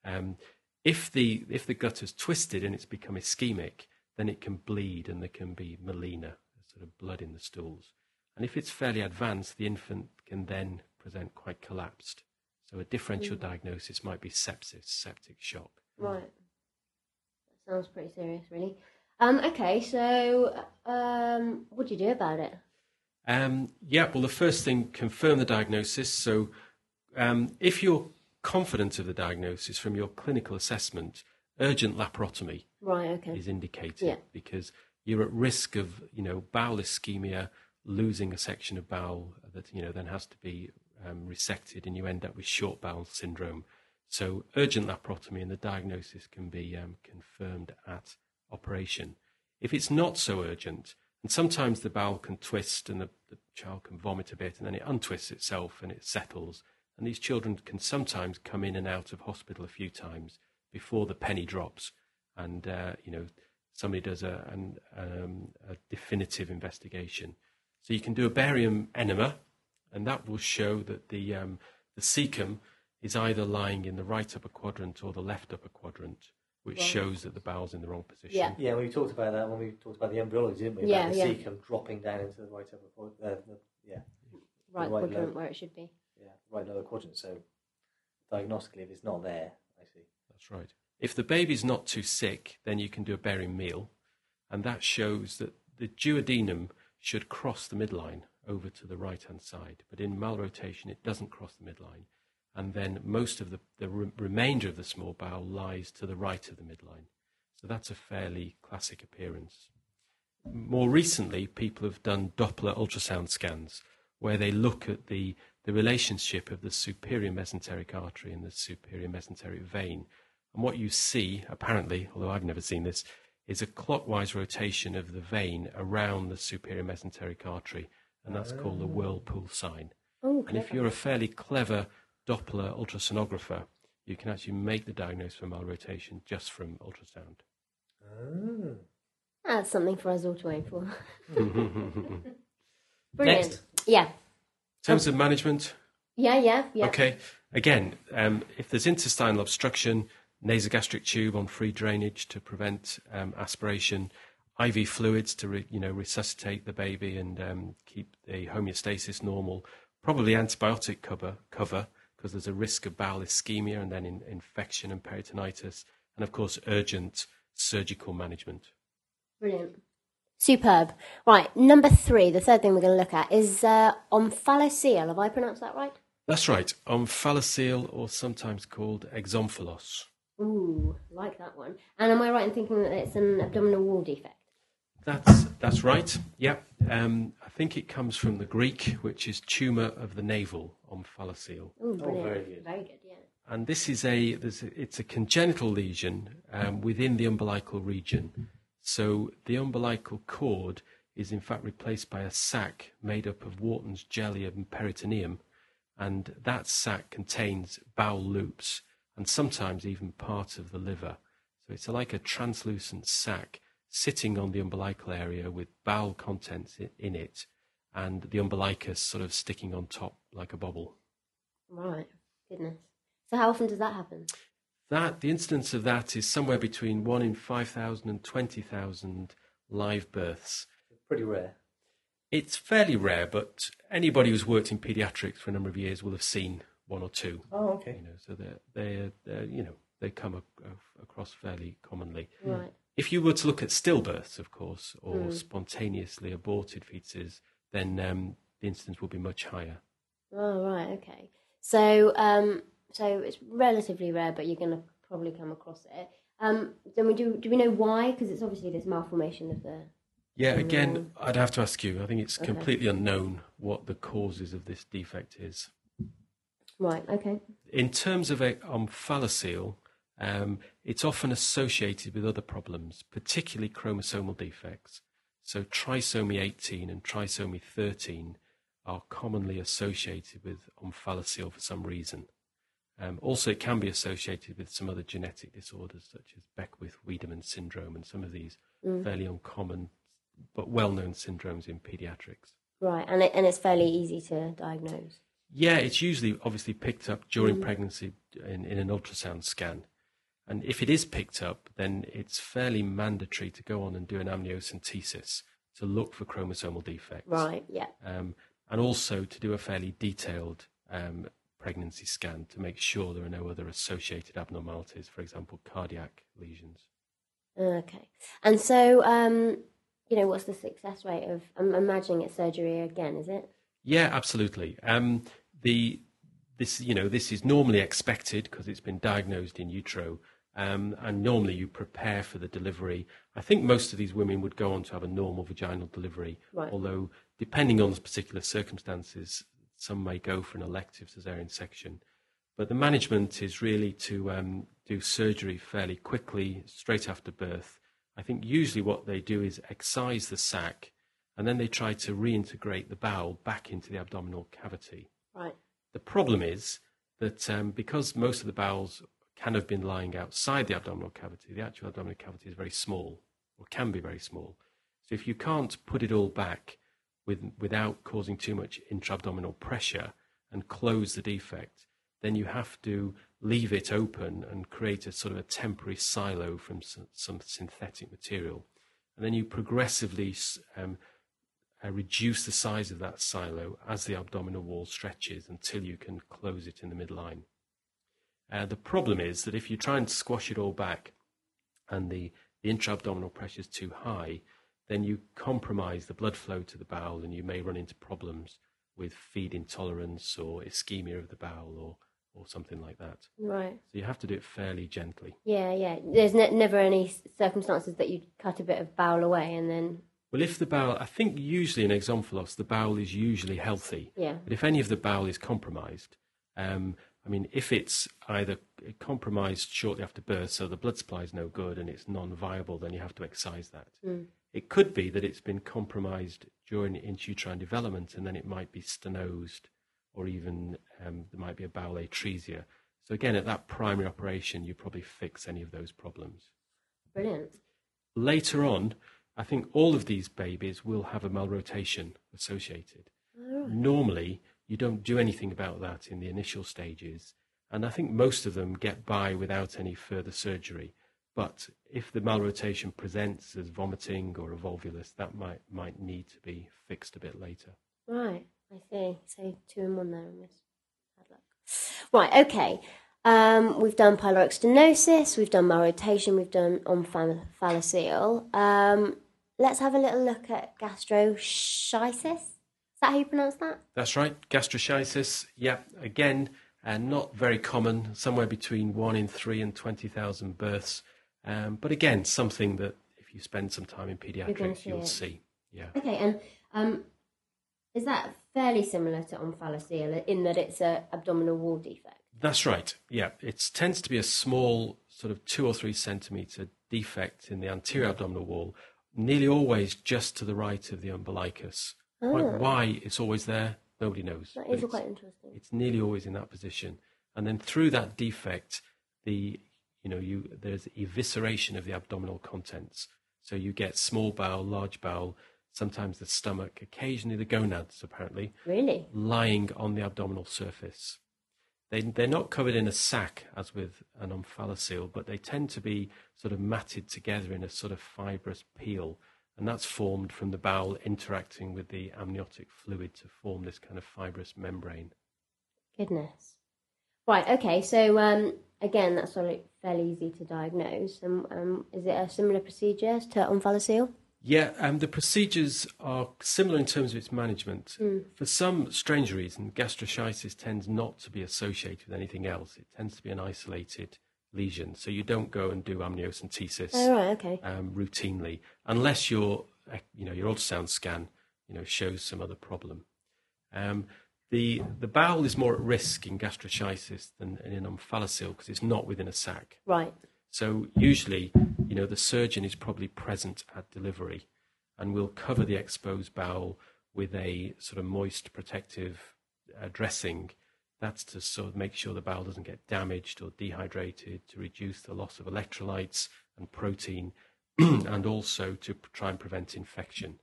S3: Um, if the if the gut has twisted and it's become ischemic, then it can bleed and there can be melena, sort of blood in the stools. And if it's fairly advanced, the infant can then present quite collapsed. So a differential mm. diagnosis might be sepsis, septic shock.
S2: Right. That sounds pretty serious, really. Um, okay, so um, what do you do about it?
S3: Um, yeah, well, the first thing, confirm the diagnosis. So um, if you're confident of the diagnosis from your clinical assessment, urgent laparotomy
S2: right, okay.
S3: is indicated
S2: yeah.
S3: because you're at risk of, you know, bowel ischemia, losing a section of bowel that, you know, then has to be um, resected and you end up with short bowel syndrome. So urgent laparotomy and the diagnosis can be um, confirmed at operation. If it's not so urgent, and sometimes the bowel can twist and the, the child can vomit a bit and then it untwists itself and it settles and these children can sometimes come in and out of hospital a few times before the penny drops, and uh, you know somebody does a, an, um, a definitive investigation. So you can do a barium enema, and that will show that the um, the cecum is either lying in the right upper quadrant or the left upper quadrant, which right. shows that the bowel's in the wrong position.
S1: Yeah, yeah. We talked about that when we talked about the embryology, didn't we?
S2: Yeah,
S1: about the
S2: yeah.
S1: cecum dropping down into the right upper quadrant. Uh, yeah,
S2: right, right quadrant where it should be Yeah,
S1: right lower quadrant. So diagnostically, if it's not there, I see.
S3: That's right. If the baby's not too sick, then you can do a barium meal, and that shows that the duodenum should cross the midline over to the right hand side. But in malrotation, it doesn't cross the midline. And then most of the, the re- remainder of the small bowel lies to the right of the midline. So that's a fairly classic appearance. More recently, people have done Doppler ultrasound scans where they look at the the relationship of the superior mesenteric artery and the superior mesenteric vein. And what you see, apparently, although I've never seen this, is a clockwise rotation of the vein around the superior mesenteric artery, and that's oh. called the whirlpool sign.
S2: Oh,
S3: and if you're a fairly clever Doppler ultrasonographer, you can actually make the diagnosis for malrotation just from ultrasound.
S1: Oh.
S2: That's something for us all to aim for.
S1: Brilliant. Next.
S2: Yeah
S3: terms of management.
S2: Yeah, yeah, yeah.
S3: Okay. Again, um, if there's intestinal obstruction, nasogastric tube on free drainage to prevent um, aspiration, IV fluids to re, you know resuscitate the baby and um, keep the homeostasis normal. Probably antibiotic cover cover because there's a risk of bowel ischemia and then in, infection and peritonitis, and of course urgent surgical management.
S2: Brilliant. Superb. Right, number three, the third thing we're going to look at is uh, omphalocele. Have I pronounced that right?
S3: That's right. Omphalocele, or sometimes called exomphalos.
S2: Ooh, like that one. And am I right in thinking that it's an abdominal wall defect?
S3: That's that's right. Yep. Um, I think it comes from the Greek, which is tumour of the navel, omphalocele.
S2: Ooh. Oh, very good. Very good. Yeah.
S3: And this is a, a it's a congenital lesion um, within the umbilical region so the umbilical cord is in fact replaced by a sac made up of Wharton's jelly and peritoneum, and that sac contains bowel loops and sometimes even part of the liver. So it's like a translucent sac sitting on the umbilical area with bowel contents in it, and the umbilicus sort of sticking on top like a bobble.
S2: Right, goodness. So how often does that happen?
S3: that the incidence of that is somewhere between 1 in five thousand and twenty thousand live births.
S1: Pretty rare.
S3: It's fairly rare, but anybody who's worked in paediatrics for a number of years will have seen one or two.
S1: Oh, okay.
S3: You know, so they're, they're, they're you know, they come a, a, across fairly commonly.
S2: Right.
S3: If you were to look at stillbirths, of course, or mm. spontaneously aborted fetuses, then um, the incidence will be much higher.
S2: Oh, right, okay. So, um, so it's relatively rare, but you're going to probably come across it. Um, then we do. Do we know why? Because it's obviously this malformation of the.
S3: Yeah, again, I'd have to ask you. I think it's completely unknown what the causes of this defect is.
S2: Right. Okay.
S3: In terms of a omphalocele, um, it's often associated with other problems, particularly chromosomal defects. So trisomy 18 and trisomy 13 are commonly associated with omphalocele for some reason. Um, also, it can be associated with some other genetic disorders such as Beckwith-Wiedemann syndrome and some of these fairly uncommon but well-known syndromes in pediatrics.
S2: Right, and it, and it's fairly easy to diagnose.
S3: Yeah, it's usually obviously picked up during pregnancy in, in an ultrasound scan. And if it is picked up, then it's fairly mandatory to go on and do an amniocentesis to look for chromosomal defects.
S2: Right. Yeah.
S3: Um, and also to do a fairly detailed um, pregnancy scan to make sure there are no other associated abnormalities, for example, cardiac lesions.
S2: Okay. And so, um, you know, what's the success rate of? I'm imagining it's surgery again, is it?
S3: Yeah, absolutely. Um, the this you know this is normally expected because it's been diagnosed in utero, um, and normally you prepare for the delivery. I think most of these women would go on to have a normal vaginal delivery,
S2: Right.
S3: although depending on the particular circumstances, some may go for an elective cesarean section. But the management is really to um, do surgery fairly quickly, straight after birth. I think usually what they do is excise the sac, and then they try to reintegrate the bowel back into the abdominal cavity.
S2: Right.
S3: The problem is that um, because most of the bowels can have been lying outside the abdominal cavity, the actual abdominal cavity is very small, or can be very small. So if you can't put it all back with, without causing too much intra-abdominal pressure and close the defect, then you have to leave it open and create a sort of a temporary silo from some, some synthetic material. And then you progressively um, uh, reduce the size of that silo as the abdominal wall stretches until you can close it in the midline. Uh, the problem is that if you try and squash it all back and the, the intra-abdominal pressure is too high, then you compromise the blood flow to the bowel and you may run into problems with feed intolerance or ischemia of the bowel or, or something like that.
S2: Right.
S3: So you have to do it fairly gently.
S2: Yeah. Yeah. There's ne- never any circumstances that you cut a bit of bowel away and then.
S3: Well, if the bowel, I think usually in exomphalos, the bowel is usually healthy.
S2: Yeah.
S3: But if any of the bowel is compromised, um, I mean, if it's either compromised shortly after birth, so the blood supply is no good and it's non-viable, then you have to excise that. It could be that it's been compromised during intrauterine development, and then it might be stenosed, or even um, there might be a bowel atresia. So again, at that primary operation, you probably fix any of those problems.
S2: Brilliant.
S3: Later on, I think all of these babies will have a malrotation associated. Normally, you don't do anything about that in the initial stages, and I think most of them get by without any further surgery. But if the malrotation presents as vomiting or a volvulus, that might might need to be fixed a bit later.
S2: Right. I see. So two in one there on this. Bad luck. Right. Okay. Um, we've done pyloric stenosis. We've done malrotation. We've done omphalocele. Um, let's have a little look at gastroschisis. Is that how you pronounce that?
S3: That's right, gastroschisis. Yeah, again, uh, not very common. Somewhere between one in three and twenty thousand births. Um, but again, something that if you spend some time in paediatrics,
S2: see
S3: you'll
S2: it.
S3: see. Yeah.
S2: Okay. And um, is that fairly similar to omphalocele in that it's a abdominal wall defect?
S3: That's right. Yeah, it tends to be a small, sort of two or three centimeter defect in the anterior abdominal wall, nearly always just to the right of the umbilicus. Quite ah. why it's always there, nobody knows.
S2: That is
S3: it's,
S2: quite interesting.
S3: it's nearly always in that position, and then through that defect, the you know you there's evisceration of the abdominal contents. So you get small bowel, large bowel, sometimes the stomach, occasionally the gonads, apparently
S2: Really?
S3: lying on the abdominal surface. They, they're not covered in a sac as with an omphalocele, but they tend to be sort of matted together in a sort of fibrous peel. And that's formed from the bowel interacting with the amniotic fluid to form this kind of fibrous membrane.
S2: Goodness. Right. Okay. So um, again, that's fairly easy to diagnose. Um, um, is it a similar procedure to omphalocele?
S3: Yeah, um, the procedures are similar in terms of its management.
S2: Mm.
S3: For some strange reason, gastroschisis tends not to be associated with anything else. It tends to be an isolated lesion, so you don't go and do amniocentesis
S2: Oh, right, okay.
S3: um, routinely unless your uh, you know your ultrasound scan you know shows some other problem. Um, the the bowel is more at risk in gastroschisis than in omphalocele because it's not within a sac.
S2: Right.
S3: So usually, you know, the surgeon is probably present at delivery and will cover the exposed bowel with a sort of moist protective uh, dressing. That's to sort of make sure the bowel doesn't get damaged or dehydrated, to reduce the loss of electrolytes and protein, and also to try and prevent infection.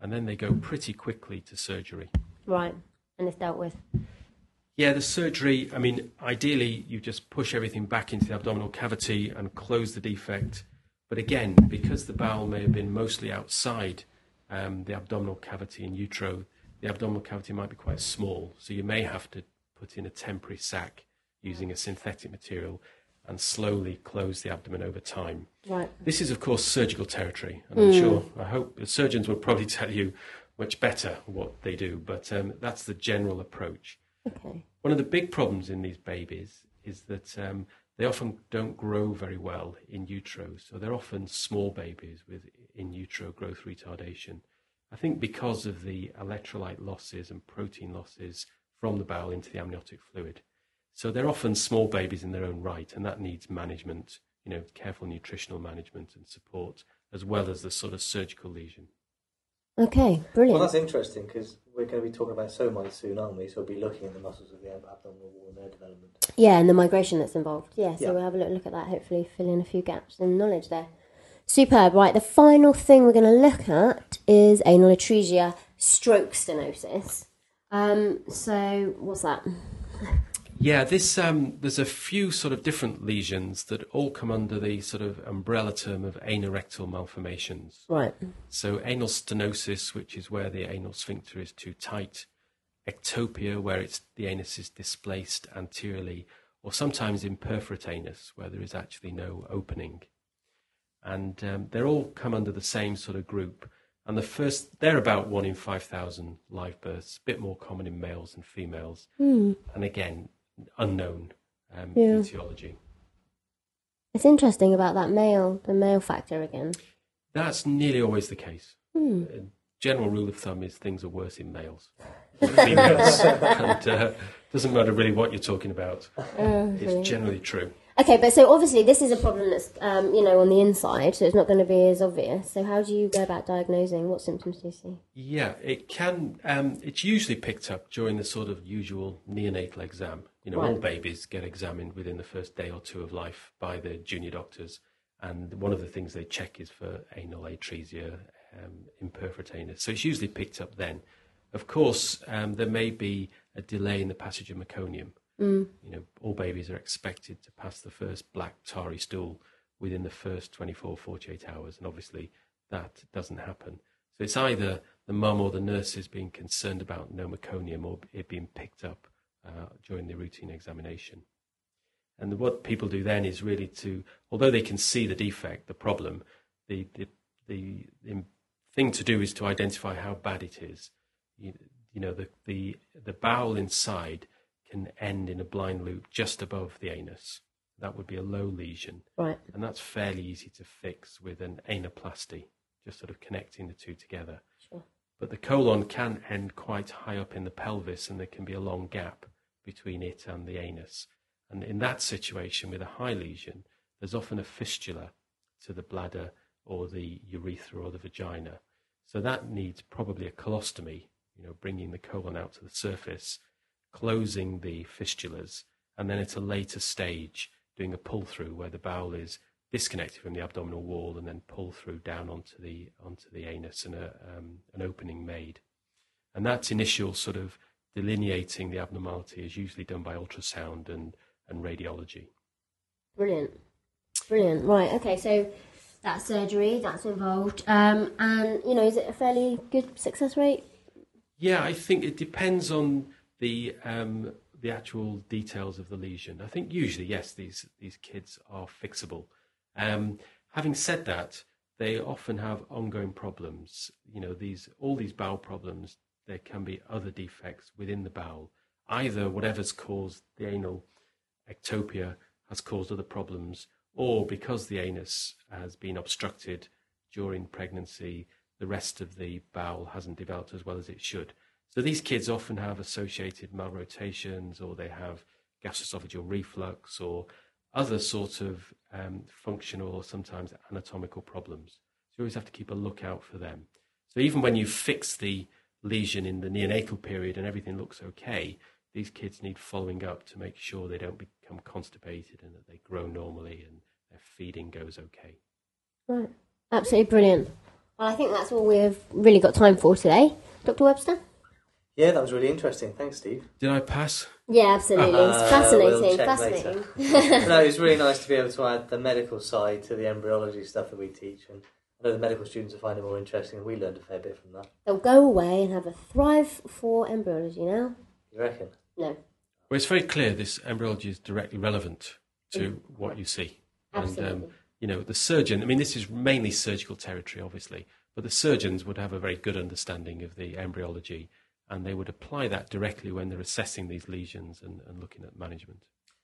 S3: And then they go pretty quickly to surgery.
S2: Right. And it's dealt with.
S3: Yeah, the surgery, I mean, ideally you just push everything back into the abdominal cavity and close the defect. But again, because the bowel may have been mostly outside um, the abdominal cavity in utero, the abdominal cavity might be quite small. So you may have to put in a temporary sac using a synthetic material and slowly close the abdomen over time.
S2: Right.
S3: This is, of course, surgical territory, and I'm sure, I hope the surgeons will probably tell you much better what they do, but um, that's the general approach.
S2: Okay.
S3: One of the big problems in these babies is that um, they often don't grow very well in utero, so they're often small babies with in utero growth retardation. I think because of the electrolyte losses and protein losses from the bowel into the amniotic fluid. So they're often small babies in their own right, and that needs management, you know, careful nutritional management and support, as well as the sort of surgical lesion.
S2: Okay, brilliant.
S1: Well, that's interesting because we're going to be talking about somites soon, aren't we? So we'll be looking at the muscles of the ab- abdominal wall and their development.
S2: Yeah, and the migration that's involved. Yeah, so
S1: Yeah.
S2: we'll have a little look at that, hopefully fill in a few gaps in knowledge there. Superb. Right, the final thing we're going to look at is anal atresia stroke stenosis. Um, so, what's that?
S3: Yeah, this um, there's a few sort of different lesions that all come under the sort of umbrella term of anorectal malformations.
S2: Right.
S3: So anal stenosis, which is where the anal sphincter is too tight, ectopia, where it's the anus is displaced anteriorly, or sometimes imperforate anus, where there is actually no opening. And um, they're all come under the same sort of group. And the first, they're about one in 5,000 live births, a bit more common in males and females. And again, unknown um,
S2: Yeah.
S3: etiology.
S2: It's interesting about that male, the male factor again.
S3: That's nearly always the case.
S2: Hmm.
S3: A general rule of thumb is things are worse in males females. and uh, doesn't matter really what you're talking about. it's generally true.
S2: Okay, but so obviously this is a problem that's, um, you know, on the inside, so it's not going to be as obvious. So how do you go about diagnosing? What symptoms do you see?
S3: Yeah, it can. Um, it's usually picked up during the sort of usual neonatal exam. You know, all babies get examined within the first day or two of life by the junior doctors, and one of the things they check is for anal atresia, um, imperforate anus. So it's usually picked up then. Of course, um, there may be a delay in the passage of meconium. You know, all babies are expected to pass the first black tarry stool within the first 24, 48 hours, and obviously that doesn't happen. So it's either the mum or the nurses being concerned about no meconium or it being picked up uh, during the routine examination. And what people do then is really to, although they can see the defect, the problem, the the the, the thing to do is to identify how bad it is. You, you know, the, the the bowel inside can end in a blind loop just above the anus. That would be a low lesion,
S2: Right.
S3: and that's fairly easy to fix with an anaplasty, just sort of connecting the two together.
S2: Sure.
S3: But the colon can end quite high up in the pelvis, and there can be a long gap between it and the anus. And in that situation, with a high lesion, there's often a fistula to the bladder or the urethra or the vagina. So that needs probably a colostomy, you know, bringing the colon out to the surface, closing the fistulas, and then at a later stage, doing a pull through where the bowel is disconnected from the abdominal wall and then pull through down onto the onto the anus and a, um, an opening made. And that initial sort of delineating the abnormality is usually done by ultrasound and, and radiology.
S2: Brilliant. Brilliant. Right. Okay. So that's surgery. That's involved. Um, and you know, is it a fairly good success rate?
S3: Yeah, I think it depends on the um, the actual details of the lesion. I think usually, yes, these these kids are fixable. Um, having said that, they often have ongoing problems. You know, these all these bowel problems. There can be other defects within the bowel. Either whatever's caused the anal ectopia has caused other problems, or because the anus has been obstructed during pregnancy, the rest of the bowel hasn't developed as well as it should. So these kids often have associated malrotations, or they have gastroesophageal reflux, or other sort of um, functional or sometimes anatomical problems. So you always have to keep a lookout for them. So even when you fix the lesion in the neonatal period and everything looks okay, these kids need following up to make sure they don't become constipated and that they grow normally and their feeding goes okay.
S2: Right. Absolutely brilliant. Well, I think that's all we've really got time for today. Dr. Webster?
S1: Yeah, that was really interesting. Thanks, Steve.
S3: Did I pass?
S2: Yeah, absolutely. It's
S1: Uh,
S2: fascinating.
S1: we'll check
S2: fascinating.
S1: no, it's really nice to be able to add the medical side to the embryology stuff that we teach. And I know the medical students will find it more interesting, and we learned a fair bit from that.
S2: They'll go away and have a thrive for embryology now.
S1: You reckon?
S2: No,
S3: Well, it's very clear this embryology is directly relevant to what you see. And, um, you know, the surgeon, I mean, this is mainly surgical territory, obviously, but the surgeons would have a very good understanding of the embryology and they would apply that directly when they're assessing these lesions and, and looking at management.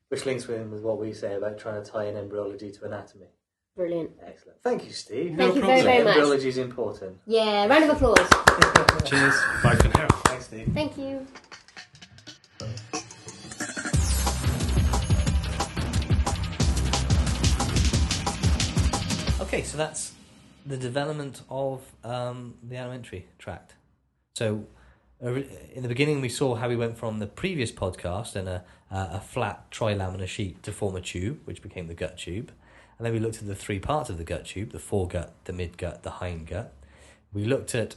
S1: Which links with what we say about trying to tie in embryology to anatomy.
S2: Brilliant.
S1: Excellent. Thank you, Steve.
S3: No
S2: Thank you
S3: problem.
S2: very, very much.
S1: Embryology is important.
S2: Yeah, round of applause.
S3: Cheers. Bye for now.
S1: Thanks, Steve.
S2: Thank you.
S1: Okay, so that's the development of um, the alimentary tract. So, uh, in the beginning, we saw how we went from the previous podcast and a, uh, a flat trilaminar sheet to form a tube, which became the gut tube. And then we looked at the three parts of the gut tube the foregut, the midgut, the hindgut. We looked at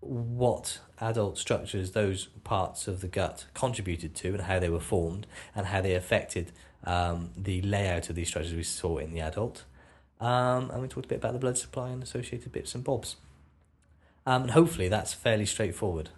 S1: what adult structures those parts of the gut contributed to and how they were formed and how they affected um, the layout of these structures we saw in the adult. Um, and we talked a bit about the blood supply and associated bits and bobs. Um, and hopefully that's fairly straightforward.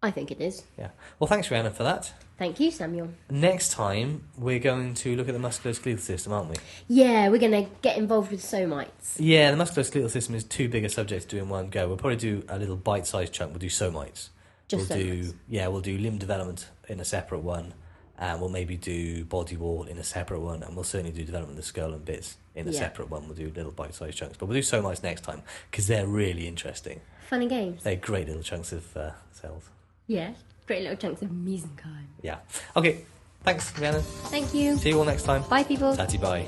S2: I think it is.
S1: Yeah. Well, thanks, Rhiannon, for that.
S2: Thank you, Samuel.
S1: Next time, we're going to look at the musculoskeletal system, aren't we?
S2: Yeah, we're going to get involved with somites.
S1: Yeah, the musculoskeletal system is too big a subject to do in one go. We'll probably do a little bite-sized chunk. We'll do somites.
S2: Just
S1: we'll
S2: somites.
S1: do yeah, we'll do limb development in a separate one, and we'll maybe do body wall in a separate one, and we'll certainly do development of the skull and bits in a
S2: Yeah.
S1: separate one. We'll do little bite-sized chunks, but we'll do somites next time because they're really interesting.
S2: Funny games.
S1: They're great little chunks of uh, cells.
S2: Yeah, great little chunks of mesenchyme.
S1: Yeah. Okay. Thanks, Rhiannon.
S2: Thank you.
S1: See you all next time.
S2: Bye, people.
S1: Tatty bye.